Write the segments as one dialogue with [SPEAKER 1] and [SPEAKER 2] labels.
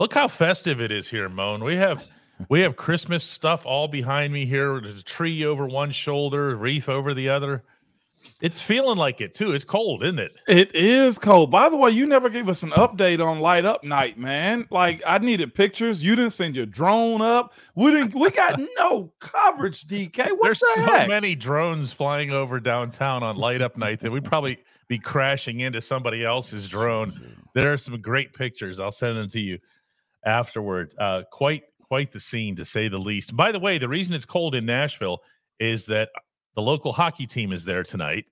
[SPEAKER 1] Look how festive it is here, Moan. We have we have Christmas stuff all behind me here. There's a tree over one shoulder, wreath over the other. It's feeling like it too. It's cold, isn't it?
[SPEAKER 2] It is cold. By the way, you never gave us an update on Light Up Night, man. Like I needed pictures. You didn't send your drone up. We didn't. We got no coverage. DK, what
[SPEAKER 1] There's
[SPEAKER 2] the
[SPEAKER 1] so
[SPEAKER 2] heck?
[SPEAKER 1] many drones flying over downtown on light up night that we'd probably be crashing into somebody else's drone. There are some great pictures. I'll send them to you afterward. Uh, quite quite the scene to say the least. By the way, the reason it's cold in Nashville is that the local hockey team is there tonight.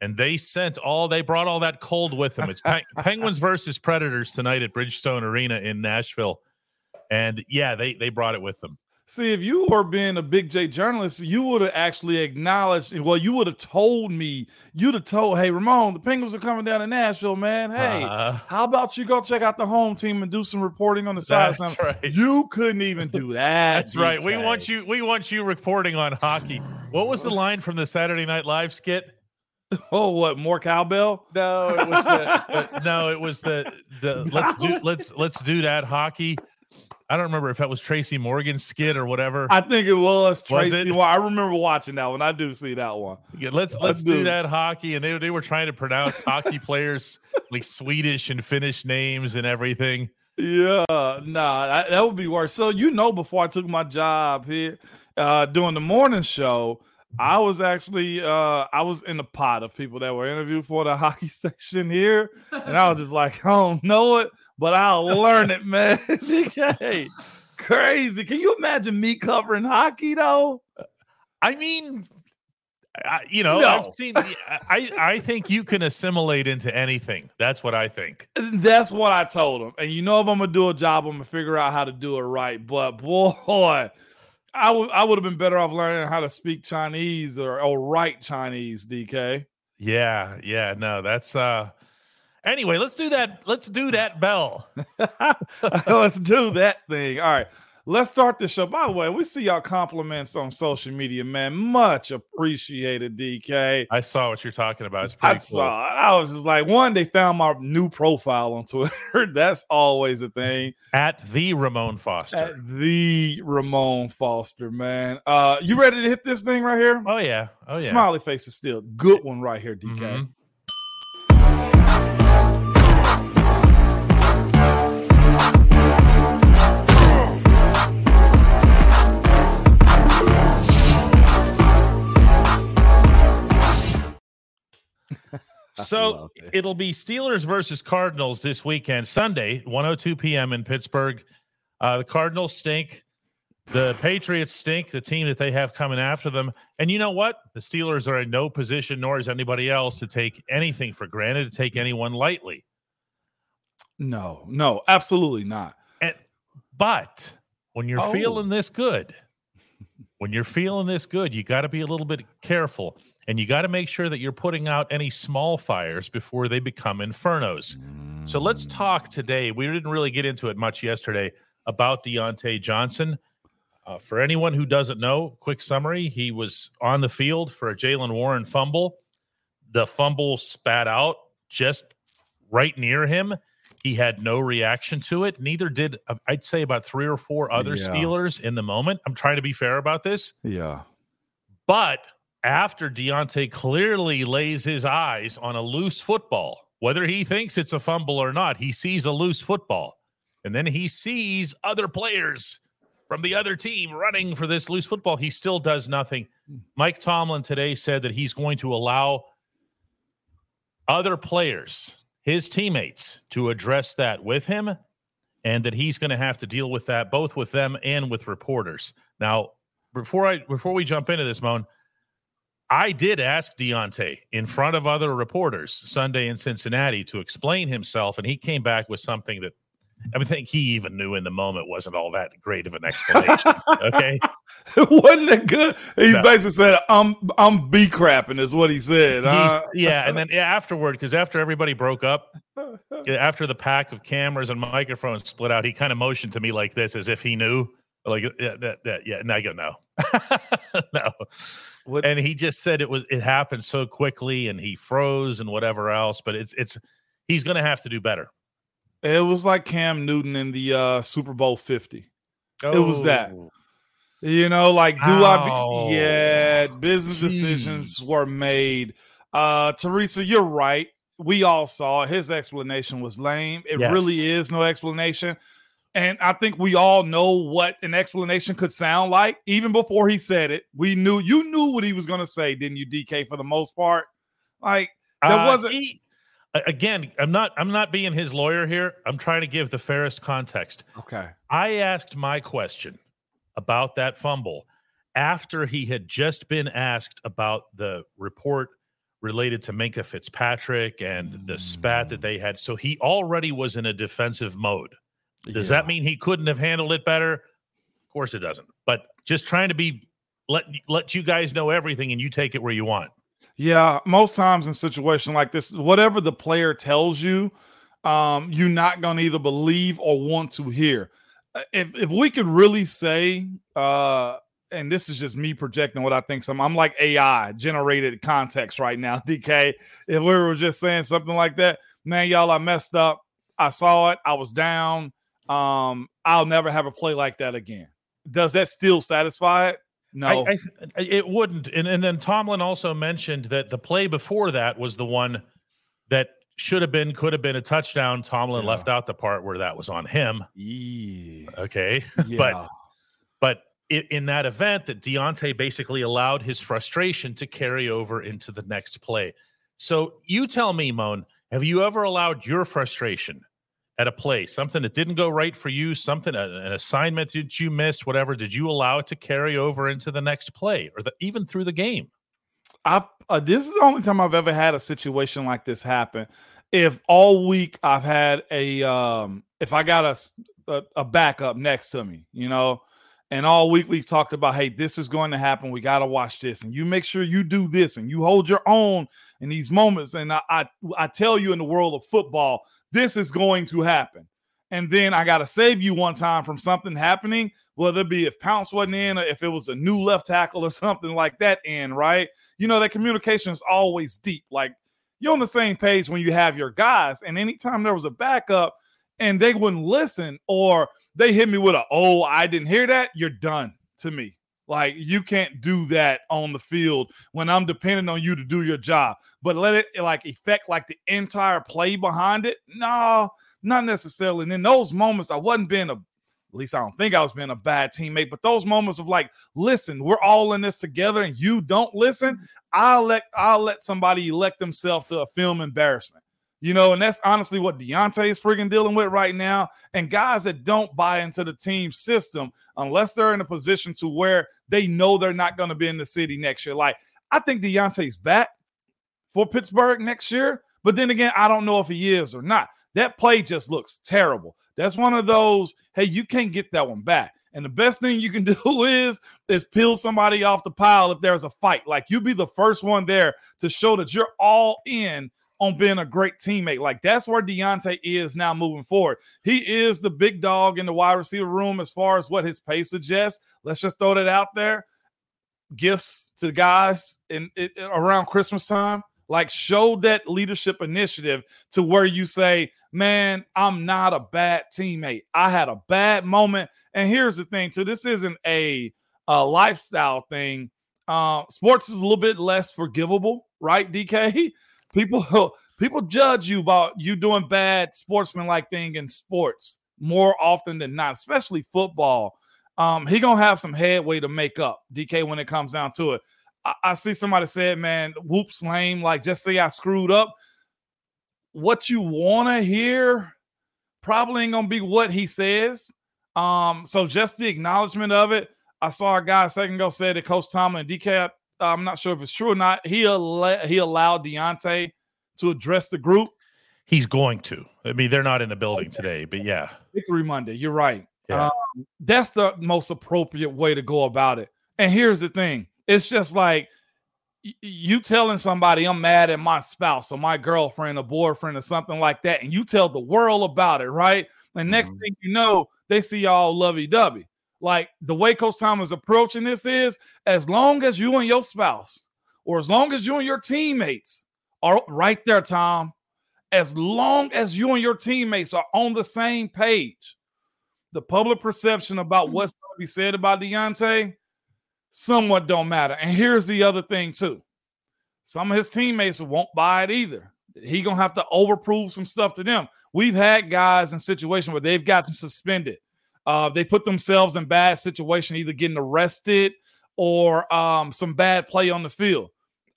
[SPEAKER 1] And they sent all they brought all that cold with them. It's Pen- Penguins versus Predators tonight at Bridgestone Arena in Nashville. And yeah, they they brought it with them.
[SPEAKER 2] See, if you were being a big J journalist, you would have actually acknowledged. Well, you would have told me. You'd have told, "Hey, Ramon, the Penguins are coming down to Nashville, man. Hey,
[SPEAKER 1] Uh,
[SPEAKER 2] how about you go check out the home team and do some reporting on the side?"
[SPEAKER 1] That's right.
[SPEAKER 2] You couldn't even do that.
[SPEAKER 1] That's right. We want you. We want you reporting on hockey. What was the line from the Saturday Night Live skit?
[SPEAKER 2] Oh, what more cowbell?
[SPEAKER 1] No, it was the, the- no, it was the the let's do let's let's do that hockey. I don't remember if that was Tracy Morgan's skit or whatever.
[SPEAKER 2] I think it was
[SPEAKER 1] Was
[SPEAKER 2] Tracy.
[SPEAKER 1] it?
[SPEAKER 2] Well, I remember watching that one. I do see that one.
[SPEAKER 1] Yeah, let's
[SPEAKER 2] Let's
[SPEAKER 1] let's do
[SPEAKER 2] do-
[SPEAKER 1] that hockey, and they they were trying to pronounce hockey players like Swedish and Finnish names and everything.
[SPEAKER 2] Yeah, nah, that, that would be worse. So you know, before I took my job here, uh, doing the morning show, I was actually uh, I was in the pot of people that were interviewed for the hockey section here, and I was just like, I don't know it, but I'll learn it, man. DK, crazy. Can you imagine me covering hockey though?
[SPEAKER 1] I mean, I, you know,
[SPEAKER 2] No.
[SPEAKER 1] I've seen. I I think you can assimilate into anything. That's what I think.
[SPEAKER 2] That's what I told him. And you know, if I'm gonna do a job, I'm gonna figure out how to do it right. But boy, I would I would have been better off learning how to speak Chinese or, or write Chinese, DK.
[SPEAKER 1] Yeah, yeah, no, that's uh anyway, let's do that. Let's do that bell.
[SPEAKER 2] Let's do that thing. All right. Let's start the show. By the way, we see y'all compliments on social media, man. Much appreciated, DK.
[SPEAKER 1] I saw what you're talking about. It's
[SPEAKER 2] I
[SPEAKER 1] pretty cool.
[SPEAKER 2] saw. it. I was just like, one, they found my new profile on Twitter. That's always a thing.
[SPEAKER 1] At the Ramon Foster.
[SPEAKER 2] At the Ramon Foster, man. Uh, you ready to hit this thing right here?
[SPEAKER 1] oh yeah. Oh yeah.
[SPEAKER 2] Smiley face is still good one right here, DK.
[SPEAKER 1] Mhm. So
[SPEAKER 2] it.
[SPEAKER 1] it'll be Steelers versus Cardinals this weekend, Sunday, 102 p.m. in Pittsburgh. Uh, the Cardinals stink. The Patriots stink, the team that they have coming after them. And you know what? The Steelers are in no position, nor is anybody else, to take anything for granted, to take anyone lightly.
[SPEAKER 2] No, no, absolutely not.
[SPEAKER 1] And but when you're
[SPEAKER 2] Oh.
[SPEAKER 1] feeling this good, when you're feeling this good, you got to be a little bit careful and you got to make sure that you're putting out any small fires before they become infernos. So let's talk today. We didn't really get into it much yesterday about Diontae Johnson. Uh, for anyone who doesn't know, quick summary: he was on the field for a Jaylen Warren fumble. The fumble spat out just right near him. He had no reaction to it. Neither did uh, I'd say about three or four other
[SPEAKER 2] Yeah.
[SPEAKER 1] Steelers in the moment. I'm trying to be fair about this,
[SPEAKER 2] Yeah.
[SPEAKER 1] but after Diontae clearly lays his eyes on a loose football, whether he thinks it's a fumble or not, he sees a loose football. And then he sees other players from the other team running for this loose football. He still does nothing. Mike Tomlin today said that he's going to allow other players, his teammates, to address that with him and that he's going to have to deal with that both with them and with reporters. Now, before I before we jump into this, Moan, I did ask Diontae in front of other reporters Sunday in Cincinnati to explain himself, and he came back with something that I think he even knew in the moment wasn't all that great of an explanation. okay,
[SPEAKER 2] Wasn't it good? He
[SPEAKER 1] No.
[SPEAKER 2] basically said, "I'm I'm b crapping," is what he said. Huh?
[SPEAKER 1] yeah, and then afterward, because after everybody broke up, after the pack of cameras and microphones split out, he kind of motioned to me like this, as if he knew, like yeah, that, that yeah. And I go, no, no.
[SPEAKER 2] What-
[SPEAKER 1] And he just said it was it happened so quickly, and he froze and whatever else. But it's it's he's going to have to do better.
[SPEAKER 2] It was like Cam Newton in the uh, Super Bowl 50. Oh. It was that. Oh. You know, like do Ow. I be yeah, business Jeez. decisions were made. Uh Teresa, you're right. We all saw his explanation was lame. It yes. really is no explanation. And I think we all know what an explanation could sound like. Even before he said it, we knew you knew what he was going to say, didn't you, DK? For the most part, like there uh, wasn't. He,
[SPEAKER 1] again, I'm not. I'm not being his lawyer here. I'm trying to give the fairest context.
[SPEAKER 2] Okay.
[SPEAKER 1] I asked my question about that fumble after he had just been asked about the report related to Minkah Fitzpatrick and mm. the spat that they had. So he already was in a defensive mode. Does yeah. that mean he couldn't have handled it better? Of course it doesn't. But just trying to be let let you guys know everything and you take it where you want.
[SPEAKER 2] Yeah, most times in situations like this, whatever the player tells you, um, you're not gonna either believe or want to hear. Uh, if if we could really say, uh, and this is just me projecting what I think. Some I'm like AI generated context right now, DK. If we were just saying something like that, man, y'all, I messed up. I saw it. I was down. Um, I'll never have a play like that again. Does that still satisfy it? No,
[SPEAKER 1] I, I, it wouldn't. And, and then Tomlin also mentioned that the play before that was the one that should have been, could have been a touchdown. Tomlin yeah. left out the part where that was on him.
[SPEAKER 2] Yeah.
[SPEAKER 1] Okay, yeah. but but in that event, that Diontae basically allowed his frustration to carry over into the next play. So you tell me, Moan, have you ever allowed your frustration at a play, something that didn't go right for you, something an assignment that you missed, whatever, did you allow it to carry over into the next play or the, even through the game?
[SPEAKER 2] I uh, this is the only time I've ever had a situation like this happen. If all week I've had a um if I got a, a, a backup next to me, you know, and all week we've talked about, hey, this is going to happen. We got to watch this. And you make sure you do this and you hold your own in these moments. And I, I, I tell you in the world of football, this is going to happen. And then I got to save you one time from something happening, whether it be if Pounce wasn't in or if it was a new left tackle or something like that in, right? You know, that communication is always deep. Like you're on the same page when you have your guys. And anytime there was a backup and they wouldn't listen or – they hit me with a oh I didn't hear that, you're done to me. Like you can't do that on the field when I'm depending on you to do your job. But let it like affect like the entire play behind it. No, not necessarily. And in those moments, I wasn't being a at least I don't think I was being a bad teammate, but those moments of like, listen, we're all in this together and you don't listen, I'll let I'll let somebody elect themselves to a film embarrassment. You know, and that's honestly what Diontae is freaking dealing with right now. And guys that don't buy into the team system unless they're in a position to where they know they're not going to be in the city next year. Like, I think Diontae's back for Pittsburgh next year. But then again, I don't know if he is or not. That play just looks terrible. That's one of those, hey, you can't get that one back. And the best thing you can do is is peel somebody off the pile if there's a fight. Like you be the first one there to show that you're all in on being a great teammate. Like that's where Diontae is now moving forward. He is the big dog in the wide receiver room as far as what his pace suggests. Let's just throw that out there. Gifts to guys in, in around Christmas time. Like show that leadership initiative to where you say, "Man, I'm not a bad teammate. I had a bad moment." And here's the thing, too. This isn't a, a lifestyle thing. Uh, sports is a little bit less forgivable, right, DK? People people judge you about you doing bad sportsmanlike thing in sports more often than not, especially football. Um, he gonna have some headway to make up, DK, when it comes down to it. I, I see somebody said, man, whoops lame, like just say I screwed up. What you wanna hear probably ain't gonna be what he says. Um, so just the acknowledgement of it. I saw a guy a second ago said that Coach Tomlin and DK I'm not sure if it's true or not. He al- he allowed Diontae to address the group.
[SPEAKER 1] He's going to. I mean, they're not in the building today, but yeah.
[SPEAKER 2] Victory Monday. You're right. Yeah. Um, that's the most appropriate way to go about it. And here's the thing: it's just like y- you telling somebody I'm mad at my spouse or my girlfriend or boyfriend or something like that, and you tell the world about it, right? And next mm-hmm. thing you know, they see y'all lovey dovey. Like the way Coach Tom is approaching this is as long as you and your spouse, or as long as you and your teammates are right there, Tom, as long as you and your teammates are on the same page, the public perception about mm-hmm. what's going to be said about Diontae somewhat don't matter. And here's the other thing too. Some of his teammates won't buy it either. He gonna have to overprove some stuff to them. We've had guys in situations where they've gotten suspended. Uh, they put themselves in bad situation, either getting arrested or um, some bad play on the field.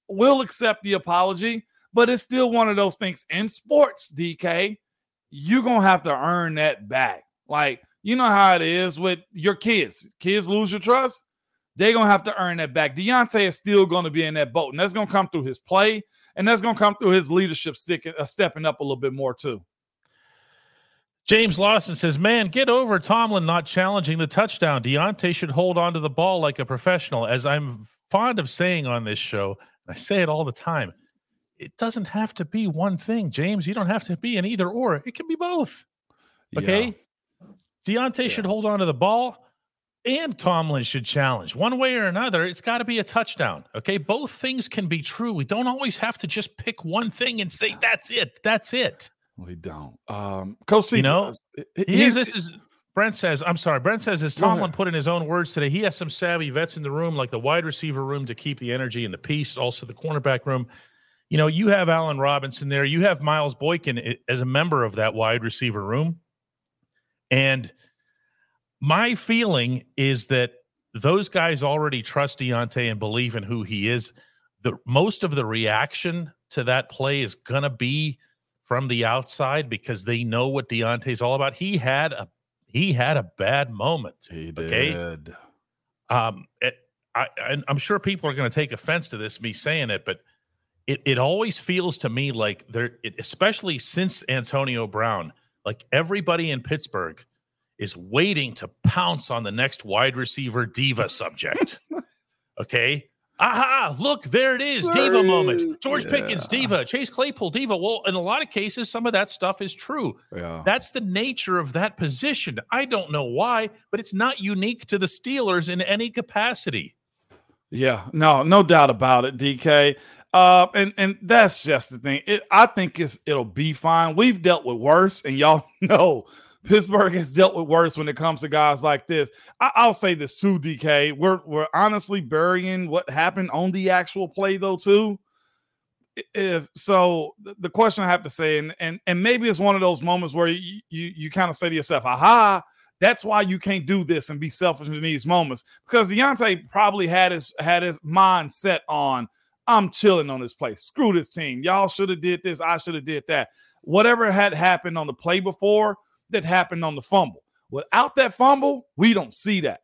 [SPEAKER 2] We'll accept the apology, but it's still one of those things in sports, DK. You're gonna have to earn that back. Like you know how it is with your kids. Kids lose your trust. They're gonna have to earn that back. Diontae is still gonna be in that boat, and that's gonna come through his play, and that's gonna come through his leadership sticking, uh, stepping up a little bit more too.
[SPEAKER 1] James Lawson says, "Man, get over Tomlin not challenging the touchdown. Diontae should hold on to the ball like a professional." As I'm fond of saying on this show, I say it all the time. It doesn't have to be one thing, James. You don't have to be an either or. It can be both. Okay. Yeah. Diontae yeah. should hold on to the ball and Tomlin should challenge one way or another. It's got to be a touchdown. Okay. Both things can be true. We don't always have to just pick one thing and say, that's it. That's it.
[SPEAKER 2] We don't. Um, Coach C,
[SPEAKER 1] you know, he's, this is Brent says, I'm sorry. Brent says, as Tomlin put in his own words today, he has some savvy vets in the room, like the wide receiver room to keep the energy and the peace, also the cornerback room. You know, you have Allen Robinson there. You have Miles Boykin as a member of that wide receiver room. And my feeling is that those guys already trust Diontae and believe in who he is. The most of the reaction to that play is gonna be from the outside because they know what Diontae's all about. He had a he had a bad moment.
[SPEAKER 2] He okay? did.
[SPEAKER 1] Um, it, I, I'm sure people are going to take offense to this, me saying it, but it, it always feels to me like there, it, especially since Antonio Brown, like everybody in Pittsburgh is waiting to pounce on the next wide receiver diva subject. okay. Aha, look, there it is. Diva moment. George yeah. Pickens, diva. Chase Claypool, diva. Well, in a lot of cases, some of that stuff is true. Yeah. That's the nature of that position. I don't know why, but it's not unique to the Steelers in any capacity.
[SPEAKER 2] Yeah, no, no doubt about it, DK. Uh, and and that's just the thing. It, I think it's it'll be fine. We've dealt with worse, and y'all know Pittsburgh has dealt with worse when it comes to guys like this. I, will say this too, DK. We're we're honestly burying what happened on the actual play though too. If so, the question I have to say, and and and maybe it's one of those moments where you you, you kind of say to yourself, "Aha." That's why you can't do this and be selfish in these moments because Diontae probably had his had his mind set on I'm chilling on this play. Screw this team. Y'all should have did this. I should have did that. Whatever had happened on the play before, that happened on the fumble. Without that fumble, we don't see that.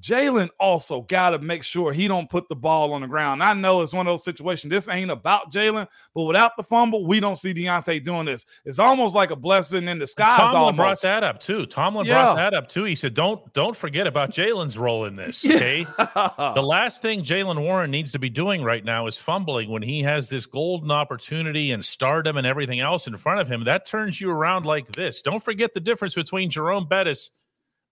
[SPEAKER 2] Jaylen also got to make sure he don't put the ball on the ground. I know it's one of those situations. This ain't about Jaylen, but without the fumble, we don't see Diontae doing this. It's almost like a blessing in disguise. Tomlin
[SPEAKER 1] almost. brought that up too. Tomlin yeah. brought that up too. He said, "Don't don't forget about Jaylen's role in this." Okay, yeah. the last thing Jaylen Warren needs to be doing right now is fumbling when he has this golden opportunity and stardom and everything else in front of him. That turns you around like this. Don't forget the difference between Jerome Bettis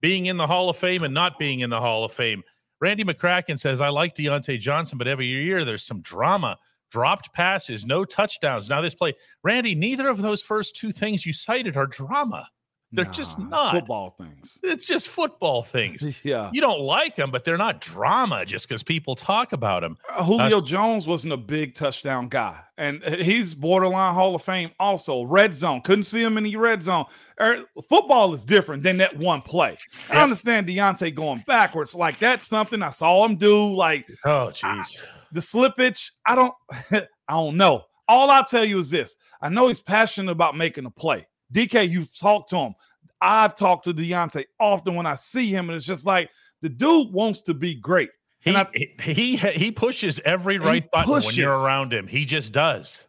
[SPEAKER 1] being in the Hall of Fame and not being in the Hall of Fame. Randy McCracken says, I like Diontae Johnson, but every year there's some drama. Dropped passes, no touchdowns. Now, this play, Randy, neither of those first two things you cited are drama. They're nah, just not
[SPEAKER 2] football things.
[SPEAKER 1] It's just football things.
[SPEAKER 2] yeah.
[SPEAKER 1] You don't like them, but they're not drama just because people talk about them.
[SPEAKER 2] Uh, Julio uh, Jones wasn't a big touchdown guy, and he's borderline Hall of Fame also. Red zone. Couldn't see him in the red zone. Er, football is different than that one play. I understand Diontae going backwards. Like, that's something I saw him do. Like,
[SPEAKER 1] oh, jeez.
[SPEAKER 2] The slippage, I don't, I don't know. All I'll tell you is this I know he's passionate about making a play. DK, you've talked to him. I've talked to Diontae often when I see him, and it's just like the dude wants to be great.
[SPEAKER 1] He I, he he pushes every right button pushes. when you're around him. He just does.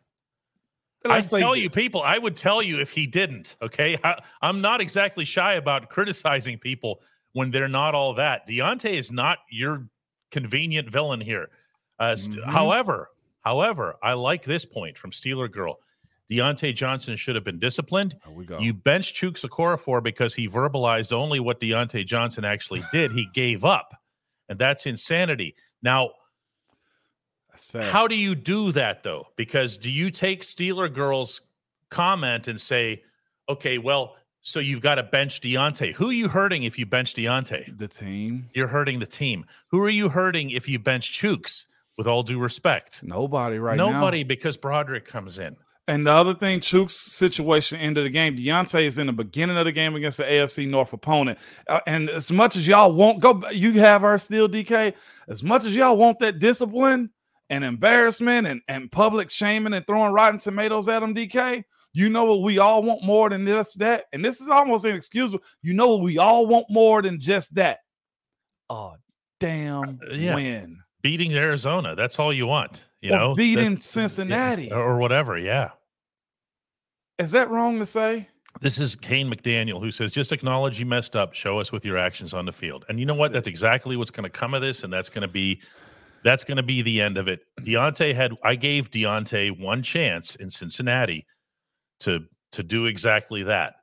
[SPEAKER 1] I tell this. you, people, I would tell you if he didn't. Okay, I, am not exactly shy about criticizing people when they're not all that. Diontae is not your convenient villain here. Uh, mm-hmm. However, however, I like this point from Steeler Girl. Diontae Johnson should have been disciplined. You bench Chuks Okorafor because he verbalized only what Diontae Johnson actually did. he gave up, and that's insanity. Now, that's how do you do that though? Because do you take Steeler girls comment and say, okay, well, so you've got to bench Diontae. Who are you hurting if you bench Diontae?
[SPEAKER 2] The team.
[SPEAKER 1] You're hurting the team. Who are you hurting if you bench Chuks? With all due respect,
[SPEAKER 2] nobody right
[SPEAKER 1] nobody
[SPEAKER 2] now.
[SPEAKER 1] Nobody because Broderick comes in.
[SPEAKER 2] And the other thing, Chuks' situation end of the game. Diontae is in the beginning of the game against the AFC North opponent. Uh, and as much as y'all won't go, you have our still DK. As much as y'all want that discipline and embarrassment and, and public shaming and throwing rotten tomatoes at them, DK, you know what we all want more than just that. And this is almost inexcusable. You know what we all want more than just that. Oh, damn uh, yeah. win
[SPEAKER 1] beating Arizona. That's all you want, you
[SPEAKER 2] or
[SPEAKER 1] know.
[SPEAKER 2] Beating Cincinnati
[SPEAKER 1] yeah, or whatever. Yeah.
[SPEAKER 2] Is that wrong to say?
[SPEAKER 1] This is Kane McDaniel who says, just acknowledge you messed up. Show us with your actions on the field. And you know what? That's exactly what's going to come of this. And that's going to be that's going to be the end of it. Diontae had I gave Diontae one chance in Cincinnati to to do exactly that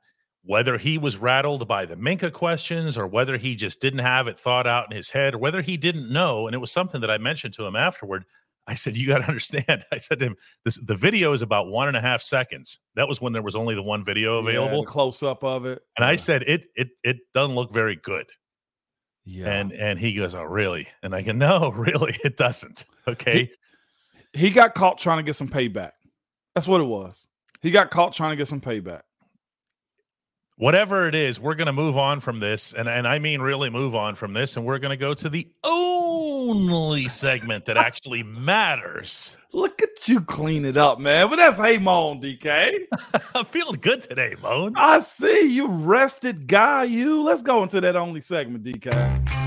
[SPEAKER 1] whether he was rattled by the Minkah questions or whether he just didn't have it thought out in his head or whether he didn't know. And it was something that I mentioned to him afterward. I said, You got to understand. I said to him, this, The video is about one and a half seconds. That was when there was only the one video available.
[SPEAKER 2] Yeah, close up of it.
[SPEAKER 1] And
[SPEAKER 2] yeah.
[SPEAKER 1] I said, it, it, it doesn't look very good.
[SPEAKER 2] Yeah.
[SPEAKER 1] And and he goes, Oh, really? And I go, No, really, it doesn't. Okay.
[SPEAKER 2] He, he got caught trying to get some payback. That's what it was. He got caught trying to get some payback
[SPEAKER 1] whatever it is, we're going to move on from this. And, and I mean, really move on from this. And we're going to go to the only segment that actually matters.
[SPEAKER 2] Look at you clean it up, man. But that's hey Moan, DK.
[SPEAKER 1] I'm feeling good today, Moan.
[SPEAKER 2] I see you rested guy. You let's go into that only segment, DK.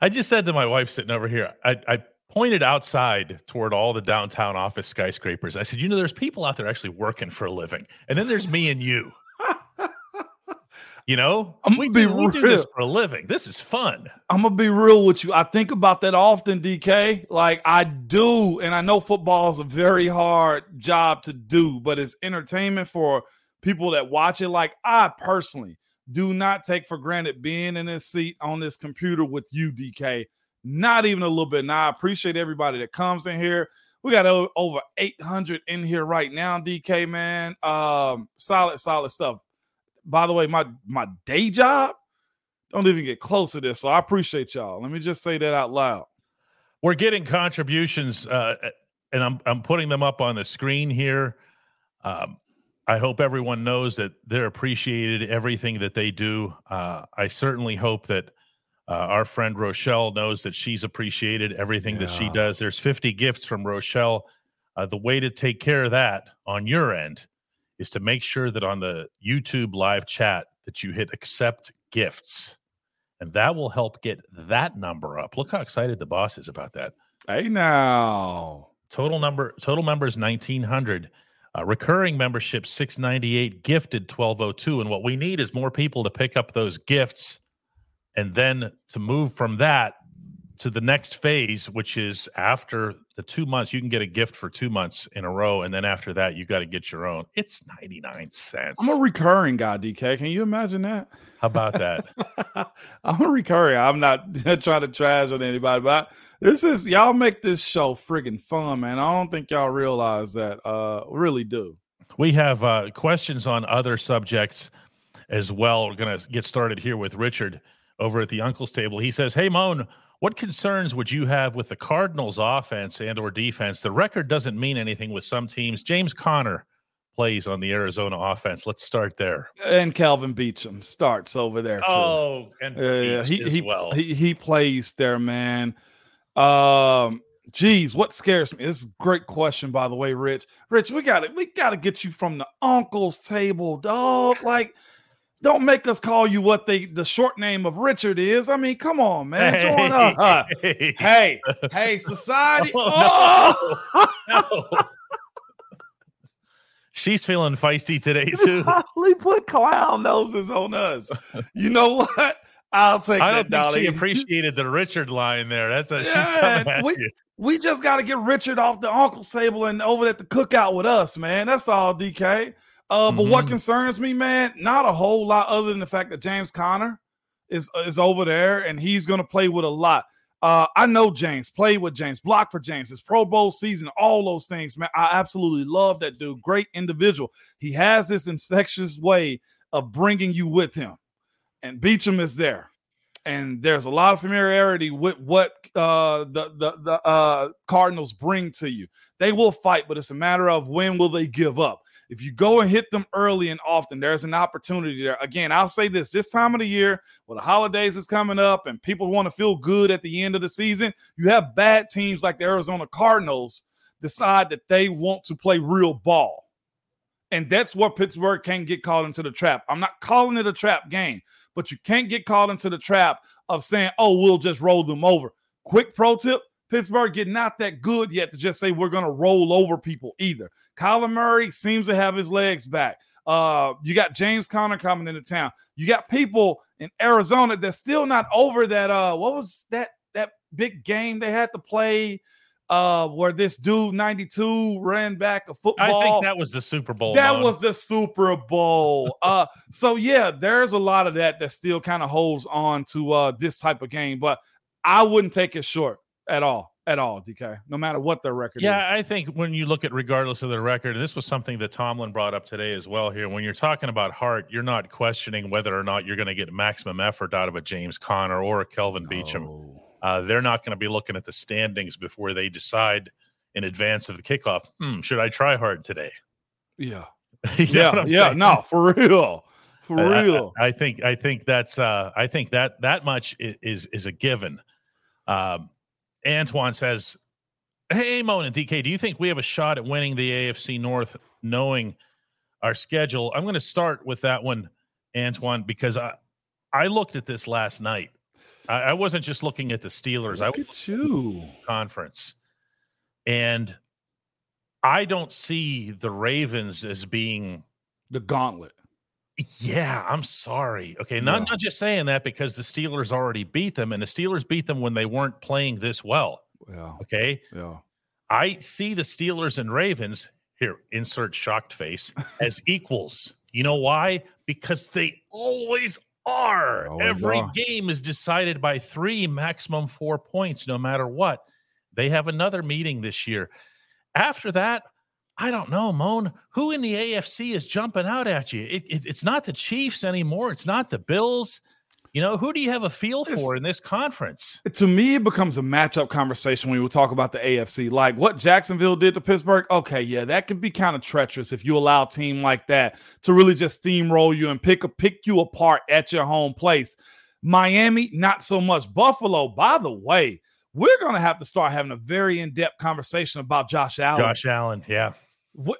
[SPEAKER 1] I just said to my wife sitting over here, I, I pointed outside toward all the downtown office skyscrapers. I said, you know, there's people out there actually working for a living. And then there's me and you. You know,
[SPEAKER 2] I'm
[SPEAKER 1] we,
[SPEAKER 2] do,
[SPEAKER 1] we do this for a living. This is fun.
[SPEAKER 2] I'm gonna be real with you. I think about that often, DK. Like I do, and I know football is a very hard job to do, but it's entertainment for people that watch it. Like I personally do not take for granted being in this seat on this computer with you, DK. Not even a little bit. Now I appreciate everybody that comes in here. We got over 800 in here right now, DK, man. Um, solid, solid stuff by the way, my my day job don't even get close to this. So I appreciate y'all. Let me just say that out loud.
[SPEAKER 1] We're getting contributions, uh, and I'm I'm putting them up on the screen here. Um, I hope everyone knows that they're appreciated everything that they do. Uh, I certainly hope that uh, our friend Rochelle knows that she's appreciated everything yeah. that she does. There's 50 gifts from Rochelle. Uh, the way to take care of that on your end is to make sure that on the YouTube live chat that you hit accept gifts. And that will help get that number up. Look how excited the boss is about that.
[SPEAKER 2] Hey now.
[SPEAKER 1] Total number total members 1900. Uh, recurring membership 698 gifted 1202 and what we need is more people to pick up those gifts and then to move from that to the next phase, which is after the two months, you can get a gift for two months in a row. And then after that, you got to get your own. It's 99 cents.
[SPEAKER 2] I'm a recurring guy, DK. Can you imagine that?
[SPEAKER 1] How about that?
[SPEAKER 2] I'm a recurring. I'm not trying to trash on anybody, but this is y'all make this show friggin' fun, man. I don't think y'all realize that. Uh, really do.
[SPEAKER 1] We have uh, questions on other subjects as well. We're going to get started here with Richard over at the uncle's table. He says, Hey, Moan, what concerns would you have with the Cardinals offense and or defense? The record doesn't mean anything with some teams. James Conner plays on the Arizona offense. Let's start there.
[SPEAKER 2] And Kelvin Beachum starts over there too.
[SPEAKER 1] Oh, and uh, he, he,
[SPEAKER 2] well. he he plays there, man. Um, geez, what scares me? This is a great question, by the way, Rich. Rich, we got it. we got to get you from the uncle's table, dog. Like don't make us call you what they the short name of Richard is. I mean, come on, man. Hey. Hey, hey, society. Oh,
[SPEAKER 1] no. No. Oh! She's feeling feisty today too.
[SPEAKER 2] Holly put clown noses on us. You know what? I'll take
[SPEAKER 1] I don't think
[SPEAKER 2] Dolly.
[SPEAKER 1] she appreciated the Richard line there. That's a she's
[SPEAKER 2] Yeah,
[SPEAKER 1] coming at
[SPEAKER 2] we-
[SPEAKER 1] you.
[SPEAKER 2] we just got to get Richard off the Uncle Sable and over at the cookout with us, man. That's all, DK. Uh, but what
[SPEAKER 1] Mhm.
[SPEAKER 2] concerns me, man, not a whole lot other than the fact that James Conner is is over there and he's going to play with a lot. Uh, I know James, played with James, block for James, his Pro Bowl season, all those things, man. I absolutely love that dude. Great individual. He has this infectious way of bringing you with him, and Beachum is there and there's a lot of familiarity with what uh, the the, the uh, Cardinals bring to you. They will fight, but it's a matter of when will they give up. If you go and hit them early and often, there's an opportunity there. Again, I'll say this: this time of the year, when the holidays is coming up and people want to feel good at the end of the season, you have bad teams like the Arizona Cardinals decide that they want to play real ball. And that's where Pittsburgh can't get caught into the trap. I'm not calling it a trap game, but you can't get caught into the trap of saying, oh, we'll just roll them over. Quick pro tip Pittsburgh get not that good yet to just say we're going to roll over people either. Kyler Murray seems to have his legs back. Uh, you got James Conner coming into town. You got people in Arizona that's still not over that. Uh, what was that that big game they had to play? Uh, where this dude 92 ran back a football.
[SPEAKER 1] I think that was the Super Bowl.
[SPEAKER 2] That
[SPEAKER 1] Mon.
[SPEAKER 2] was the Super Bowl. uh, so yeah, there's a lot of that that still kind of holds on to uh this type of game, but I wouldn't take it short at all, at all, DK. No matter what their record is.
[SPEAKER 1] Yeah, I think when you look at regardless of the record, and this was something that Tomlin brought up today as well here. When you're talking about heart, you're not questioning whether or not you're going to get maximum effort out of a James Conner or a Kelvin Beachum.
[SPEAKER 2] Oh.
[SPEAKER 1] Uh, they're not going to be looking at the standings before they decide in advance of the kickoff. Hmm, should I try hard today?
[SPEAKER 2] Yeah,
[SPEAKER 1] You know
[SPEAKER 2] yeah, yeah.
[SPEAKER 1] saying?
[SPEAKER 2] No, for real, for
[SPEAKER 1] I- I-
[SPEAKER 2] real.
[SPEAKER 1] I, think I think that's uh, I think that that much i- is is a given. Um, Antoine says, "Hey, Moan and DK, do you think we have a shot at winning the AFC North, knowing our schedule?" I'm going to start with that one, Antoine, because I I looked at this last night. I, I wasn't just looking at the Steelers. I
[SPEAKER 2] Look at you.
[SPEAKER 1] conference. And I don't see the Ravens as being
[SPEAKER 2] The gauntlet.
[SPEAKER 1] Yeah, I'm sorry. Okay, not
[SPEAKER 2] Yeah.
[SPEAKER 1] not just saying that because the Steelers already beat them and the Steelers beat them when they weren't playing this well.
[SPEAKER 2] Yeah,
[SPEAKER 1] Okay?
[SPEAKER 2] yeah.
[SPEAKER 1] I see the Steelers and Ravens here insert shocked face as equals. You know why? Because they always are.
[SPEAKER 2] Always
[SPEAKER 1] Every
[SPEAKER 2] are.
[SPEAKER 1] game is decided by 3 maximum 4 points no matter what. They have another meeting this year. After that, I don't know, Moan. Who in the AFC is jumping out at you? It, it- it's not the Chiefs anymore. It's not the Bills. You know, who do you have a feel for in this conference?
[SPEAKER 2] to me, it becomes a matchup conversation when we talk about the AFC. Like what Jacksonville did to Pittsburgh. Okay, yeah, that could be kind of treacherous if you allow a team like that to really just steamroll you and pick a pick you apart at your home place. Miami, not so much. Buffalo, by the way, we're gonna have to start having a very in-depth conversation about Josh Allen.
[SPEAKER 1] Josh Allen, yeah.